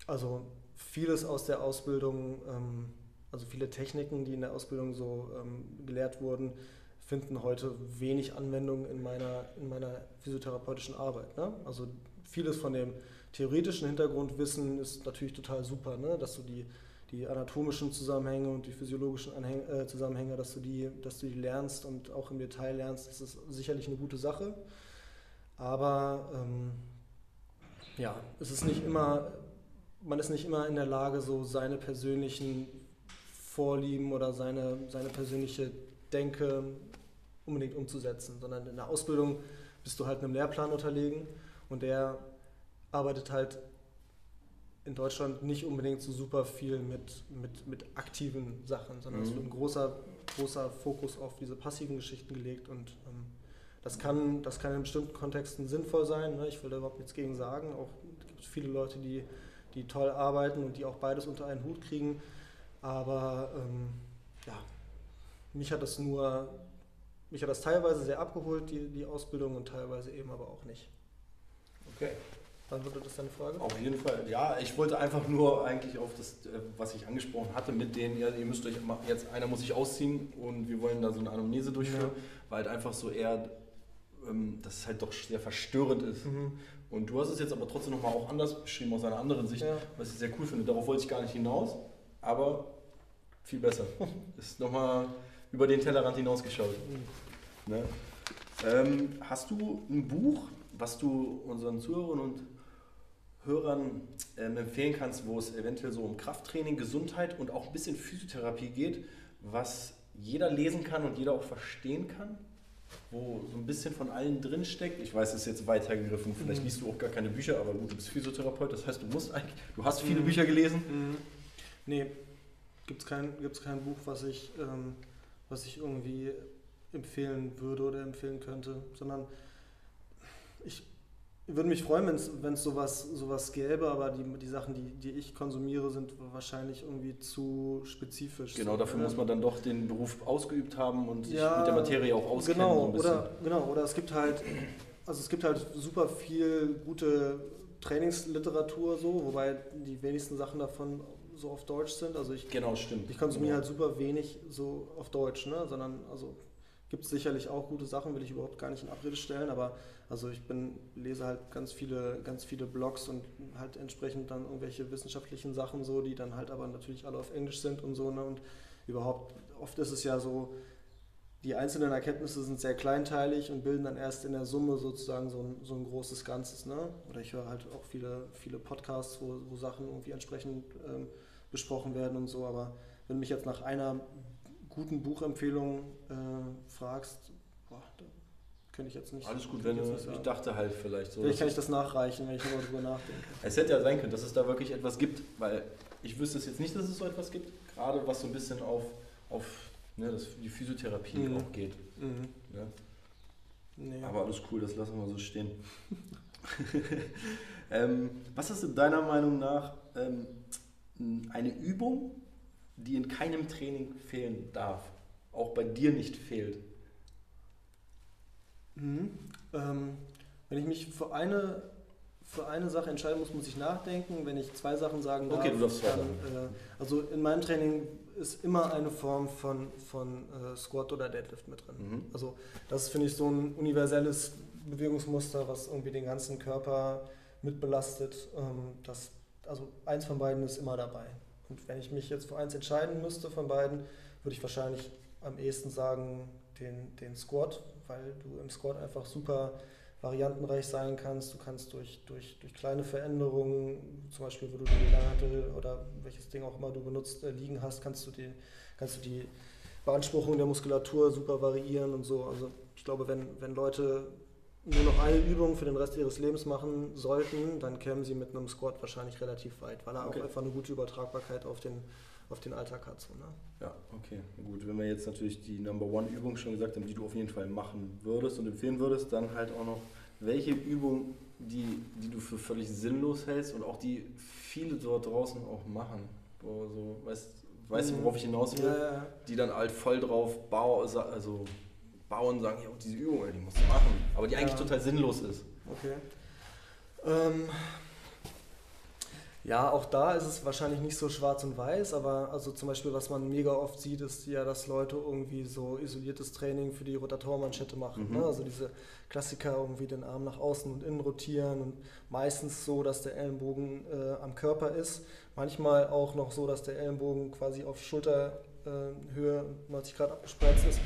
also vieles aus der Ausbildung, ähm, also viele Techniken, die in der Ausbildung so ähm, gelehrt wurden, finden heute wenig Anwendung in meiner, in meiner physiotherapeutischen Arbeit. Ne? Also vieles von dem theoretischen Hintergrundwissen ist natürlich total super, ne? dass du die, die anatomischen Zusammenhänge und die physiologischen Anhäng äh, Zusammenhänge, dass du, die, dass du die lernst und auch im Detail lernst, das ist sicherlich eine gute Sache. Aber ähm, ja, es ist nicht immer, man ist nicht immer in der Lage, so seine persönlichen Vorlieben oder seine, seine persönliche Denke unbedingt umzusetzen, sondern in der Ausbildung bist du halt einem Lehrplan unterlegen und der arbeitet halt in Deutschland nicht unbedingt so super viel mit, mit, mit aktiven Sachen, sondern mhm. es wird ein großer, großer Fokus auf diese passiven Geschichten gelegt und ähm, das, kann, das kann in bestimmten Kontexten sinnvoll sein. Ne? Ich will da überhaupt nichts gegen sagen. Auch gibt es viele Leute, die, die toll arbeiten und die auch beides unter einen Hut kriegen. Aber ähm, ja, mich hat das nur mich hat das teilweise sehr abgeholt, die, die Ausbildung, und teilweise eben aber auch nicht. Okay. Beantwortet das deine Frage? Auf jeden Fall. Ja, ich wollte einfach nur eigentlich auf das, äh, was ich angesprochen hatte, mit denen, ja, ihr müsst euch jetzt, einer muss sich ausziehen und wir wollen da so eine Anamnese durchführen, ja. weil halt einfach so eher, ähm, dass es halt doch sehr verstörend ist. Mhm. Und du hast es jetzt aber trotzdem nochmal auch anders beschrieben, aus einer anderen Sicht, ja. was ich sehr cool finde. Darauf wollte ich gar nicht hinaus, aber viel besser. [laughs] ist nochmal über den Tellerrand hinausgeschaut. Mhm. Ne? Ähm, hast du ein Buch, was du unseren Zuhörern und Hörern ähm, empfehlen kannst, wo es eventuell so um Krafttraining, Gesundheit und auch ein bisschen Physiotherapie geht, was jeder lesen kann und jeder auch verstehen kann? Wo so ein bisschen von allen drin steckt. Ich weiß, es ist jetzt weitergegriffen, vielleicht mhm. liest du auch gar keine Bücher, aber gut, du bist Physiotherapeut, das heißt, du musst eigentlich, du hast viele mhm. Bücher gelesen. Mhm. Nee, gibt es kein, gibt's kein Buch, was ich ähm, was ich irgendwie empfehlen würde oder empfehlen könnte, sondern ich würde mich freuen, wenn es sowas, sowas gäbe, aber die, die Sachen, die, die ich konsumiere, sind wahrscheinlich irgendwie zu spezifisch. Genau, dafür muss man dann doch den Beruf ausgeübt haben und sich ja, mit der Materie auch auskennen. Genau, so oder, genau, oder es gibt halt, also es gibt halt super viel gute Trainingsliteratur so, wobei die wenigsten Sachen davon so auf Deutsch sind. Also ich, genau, stimmt. Ich konsumiere genau. halt super wenig so auf Deutsch, ne? sondern also gibt es sicherlich auch gute Sachen, will ich überhaupt gar nicht in Abrede stellen, aber also ich bin, lese halt ganz viele, ganz viele Blogs und halt entsprechend dann irgendwelche wissenschaftlichen Sachen so, die dann halt aber natürlich alle auf Englisch sind und so, ne? Und überhaupt, oft ist es ja so, die einzelnen Erkenntnisse sind sehr kleinteilig und bilden dann erst in der Summe sozusagen so ein, so ein großes Ganzes. Ne? Oder ich höre halt auch viele, viele Podcasts, wo, wo Sachen irgendwie entsprechend ähm, besprochen werden und so. Aber wenn du mich jetzt nach einer guten Buchempfehlung äh, fragst, boah, da könnte ich jetzt nicht. Alles gut, wenn du, ich dachte halt vielleicht so. Vielleicht kann ich das nachreichen, wenn ich darüber nachdenke. Es hätte ja sein können, dass es da wirklich etwas gibt, weil ich wüsste es jetzt nicht, dass es so etwas gibt, gerade was so ein bisschen auf, auf ne, das, die Physiotherapie mhm. auch geht. Mhm. Ja. Nee. Aber alles cool, das lassen wir so stehen. [laughs] ähm, was ist in deiner Meinung nach ähm, eine Übung, die in keinem Training fehlen darf? Auch bei dir nicht fehlt? Mhm. Ähm, wenn ich mich für eine, für eine Sache entscheiden muss, muss ich nachdenken. Wenn ich zwei Sachen sagen darf, okay, du darfst dann, äh, also in meinem Training ist immer eine Form von, von äh, Squat oder Deadlift mit drin. Mhm. Also das finde ich so ein universelles Bewegungsmuster, was irgendwie den ganzen Körper mitbelastet. Ähm, das, also eins von beiden ist immer dabei. Und wenn ich mich jetzt für eins entscheiden müsste von beiden, würde ich wahrscheinlich am ehesten sagen den, den Squat, weil du im Squat einfach super variantenreich sein kannst. Du kannst durch, durch, durch kleine Veränderungen, zum Beispiel, wo du die Langhantel oder welches Ding auch immer du benutzt, äh, liegen hast, kannst du, die, kannst du die Beanspruchung der Muskulatur super variieren und so. Also ich glaube, wenn, wenn Leute nur noch eine Übung für den Rest ihres Lebens machen sollten, dann kämen sie mit einem Squat wahrscheinlich relativ weit, weil er okay. auch einfach eine gute Übertragbarkeit auf den, auf den Alltag hat. So, ne? Ja, okay, gut. Wenn wir jetzt natürlich die Number One Übung schon gesagt haben, die du auf jeden Fall machen würdest und empfehlen würdest, dann halt auch noch, welche Übung, die, die du für völlig sinnlos hältst und auch die viele dort draußen auch machen. So, weißt, weißt du, worauf ich hinaus will? Ja, ja. Die dann halt voll drauf bauen, also bauen, sagen, ja, diese Übung, die musst du machen, aber die eigentlich ja. total sinnlos ist. Okay. Ähm, ja, auch da ist es wahrscheinlich nicht so schwarz und weiß, aber also zum Beispiel, was man mega oft sieht, ist ja, dass Leute irgendwie so isoliertes Training für die Rotatormanschette machen. Mhm. Ne? Also diese Klassiker irgendwie den Arm nach außen und innen rotieren und meistens so, dass der Ellenbogen äh, am Körper ist. Manchmal auch noch so, dass der Ellenbogen quasi auf Schulterhöhe äh, 90 Grad abgespreizt ist.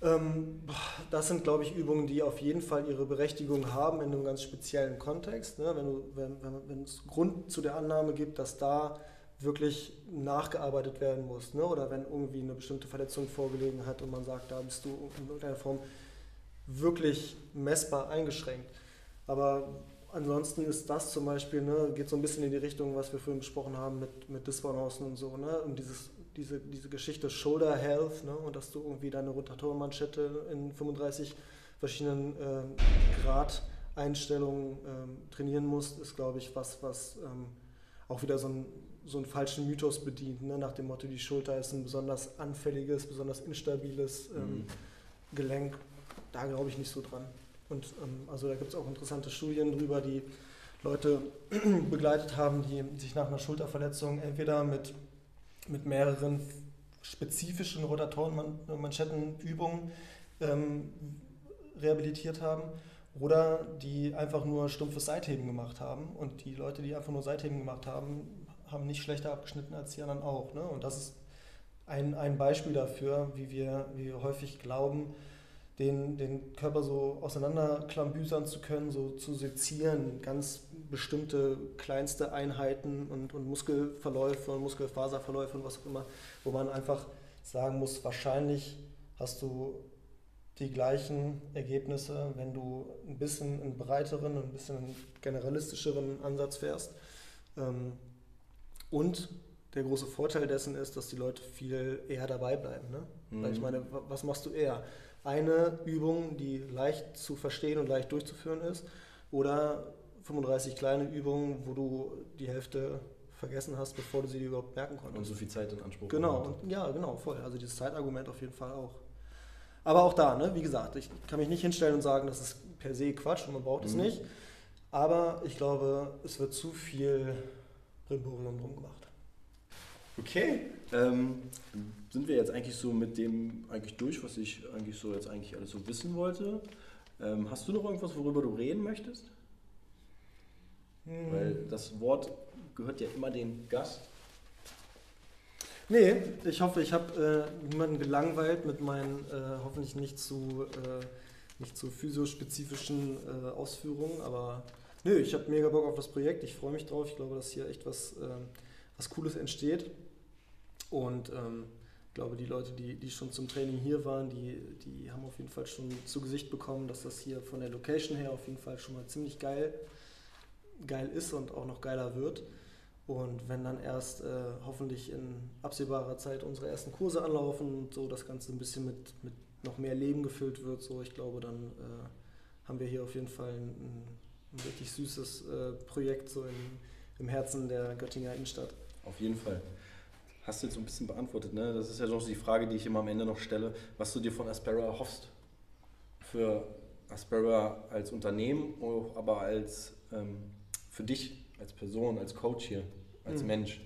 Ähm, das sind, glaube ich, Übungen, die auf jeden Fall ihre Berechtigung haben in einem ganz speziellen Kontext. Ne? Wenn, du, wenn, wenn, es Grund zu der Annahme gibt, dass da wirklich nachgearbeitet werden muss. Ne? Oder wenn irgendwie eine bestimmte Verletzung vorgelegen hat und man sagt, da bist du in irgendeiner Form wirklich messbar eingeschränkt. Aber ansonsten ist das zum Beispiel, ne, geht so ein bisschen in die Richtung, was wir vorhin besprochen haben mit, mit Disbalancen und so, ne? um dieses diese, diese Geschichte Shoulder Health ne, und dass du irgendwie deine Rotatorenmanschette in 35 verschiedenen äh, Grad Einstellungen ähm, trainieren musst, ist, glaube ich, was, was ähm, auch wieder so, ein, so einen falschen Mythos bedient, ne? nach dem Motto, die Schulter ist ein besonders anfälliges, besonders instabiles ähm, mhm. Gelenk. Da glaube ich nicht so dran. Und ähm, also da gibt es auch interessante Studien drüber, die Leute [clears throat] begleitet haben, die sich nach einer Schulterverletzung entweder mit mit mehreren spezifischen Rotatorenmanschettenübungen ähm, rehabilitiert haben oder die einfach nur stumpfes Seitheben gemacht haben. Und die Leute, die einfach nur Seitheben gemacht haben, haben nicht schlechter abgeschnitten als die anderen auch. Ne? Und das ist ein, ein Beispiel dafür, wie wir, wie wir häufig glauben, den, den Körper so auseinanderklambüsern zu können, so zu sezieren, ganz bestimmte kleinste Einheiten und, und Muskelverläufe und Muskelfaserverläufe und was auch immer, wo man einfach sagen muss, wahrscheinlich hast du die gleichen Ergebnisse, wenn du ein bisschen einen breiteren, ein bisschen einen generalistischeren Ansatz fährst. Ähm, und der große Vorteil dessen ist, dass die Leute viel eher dabei bleiben. Ne? Mhm. Weil ich meine, was machst du eher? Eine Übung, die leicht zu verstehen und leicht durchzuführen ist, oder 35 kleine Übungen, wo du die Hälfte vergessen hast, bevor du sie dir überhaupt merken konntest. Und so viel Zeit in Anspruch Genau, und, ja, genau, voll. Also dieses Zeitargument auf jeden Fall auch. Aber auch da, ne, wie gesagt, ich kann mich nicht hinstellen und sagen, das ist per se Quatsch und man braucht mhm. es nicht. Aber ich glaube, es wird zu viel Brimborium drum gemacht. Okay, ähm, sind wir jetzt eigentlich so mit dem eigentlich durch, was ich eigentlich so jetzt eigentlich alles so wissen wollte. Ähm, hast du noch irgendwas, worüber du reden möchtest? Hm. Weil das Wort gehört ja immer dem Gast. Nee, ich hoffe, ich habe äh, niemanden gelangweilt mit meinen äh, hoffentlich nicht zu, äh, nicht zu physiospezifischen äh, Ausführungen, aber nö, ich habe mega Bock auf das Projekt, ich freue mich drauf, ich glaube, dass hier echt was ähm, was Cooles entsteht. Und ähm, ich glaube, die Leute, die, die schon zum Training hier waren, die, die haben auf jeden Fall schon zu Gesicht bekommen, dass das hier von der Location her auf jeden Fall schon mal ziemlich geil, geil ist und auch noch geiler wird. Und wenn dann erst äh, hoffentlich in absehbarer Zeit unsere ersten Kurse anlaufen und so das Ganze ein bisschen mit, mit noch mehr Leben gefüllt wird, so ich glaube, dann äh, haben wir hier auf jeden Fall ein, ein richtig süßes äh, Projekt so im, im Herzen der Göttinger Innenstadt. Auf jeden Fall. Hast du jetzt so ein bisschen beantwortet, ne? Das ist ja noch die Frage, die ich immer am Ende noch stelle, was du dir von Aspera erhoffst. Für Aspera als Unternehmen, aber als ähm, für dich als Person, als Coach hier als mhm. Mensch.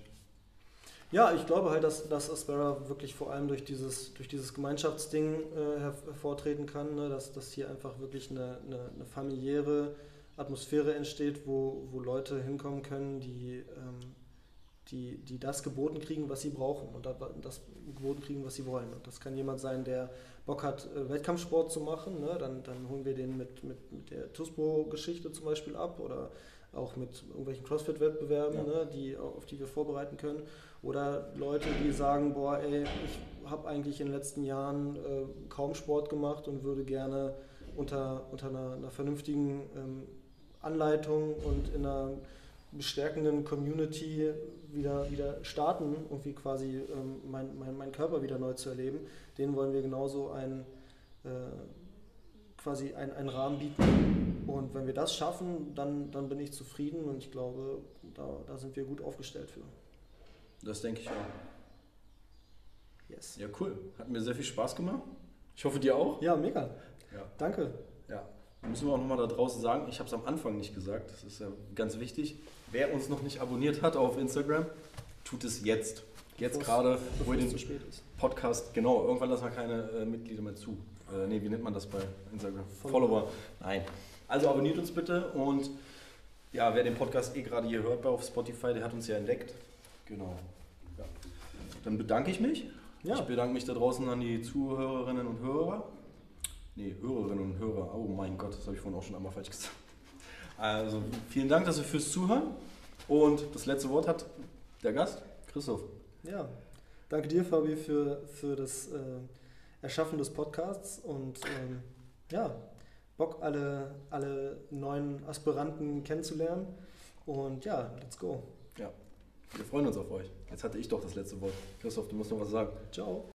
Ja, ich glaube halt, dass, dass Aspera wirklich vor allem durch dieses, durch dieses Gemeinschaftsding äh, hervortreten kann, ne? dass, dass hier einfach wirklich eine, eine, eine, familiäre Atmosphäre entsteht, wo, wo Leute hinkommen können, die, ähm, die, die das geboten kriegen, was sie brauchen und das geboten kriegen, was sie wollen. Und das kann jemand sein, der Bock hat, äh, Wettkampfsport zu machen, ne? dann, dann holen wir den mit, mit, mit der TUSPO-Geschichte zum Beispiel ab oder auch mit irgendwelchen CrossFit-Wettbewerben, ja. ne, die, auf die wir vorbereiten können. Oder Leute, die sagen, boah, ey, ich habe eigentlich in den letzten Jahren äh, kaum Sport gemacht und würde gerne unter, unter einer, einer vernünftigen ähm, Anleitung und in einer bestärkenden Community wieder, wieder starten, irgendwie quasi ähm, mein, mein, mein Körper wieder neu zu erleben. Denen wollen wir genauso ein äh, quasi einen, einen Rahmen bieten. Und wenn wir das schaffen, dann, dann bin ich zufrieden und ich glaube, da, da sind wir gut aufgestellt für. Das denke ich auch. Yes. Ja, cool. Hat mir sehr viel Spaß gemacht. Ich hoffe, dir auch. Ja, mega. Ja. Danke. Ja. Müssen wir auch nochmal da draußen sagen, ich habe es am Anfang nicht gesagt, das ist ja ganz wichtig. Wer uns noch nicht abonniert hat auf Instagram, tut es jetzt. Jetzt gerade, wo ihr den Podcast, genau, irgendwann lassen wir keine äh, Mitglieder mehr zu. Äh, nee, wie nennt man das bei Instagram? Follower. Follower. Nein. Also abonniert uns bitte und ja, wer den Podcast eh gerade hier hört auf Spotify, der hat uns ja entdeckt. Genau. Ja. Dann bedanke ich mich. Ja. Ich bedanke mich da draußen an die Zuhörerinnen und Hörer. Nee, Hörerinnen und Hörer. Oh mein Gott, das habe ich vorhin auch schon einmal falsch gesagt. Also vielen Dank dass ihr fürs Zuhören. Und das letzte Wort hat der Gast, Christoph. Ja, danke dir, Fabi, für, für das äh, Erschaffen des Podcasts und ähm, ja, Bock, alle, alle neuen Aspiranten kennenzulernen. Und ja, let's go. Ja, wir freuen uns auf euch. Jetzt hatte ich doch das letzte Wort. Christoph, du musst noch was sagen. Ciao.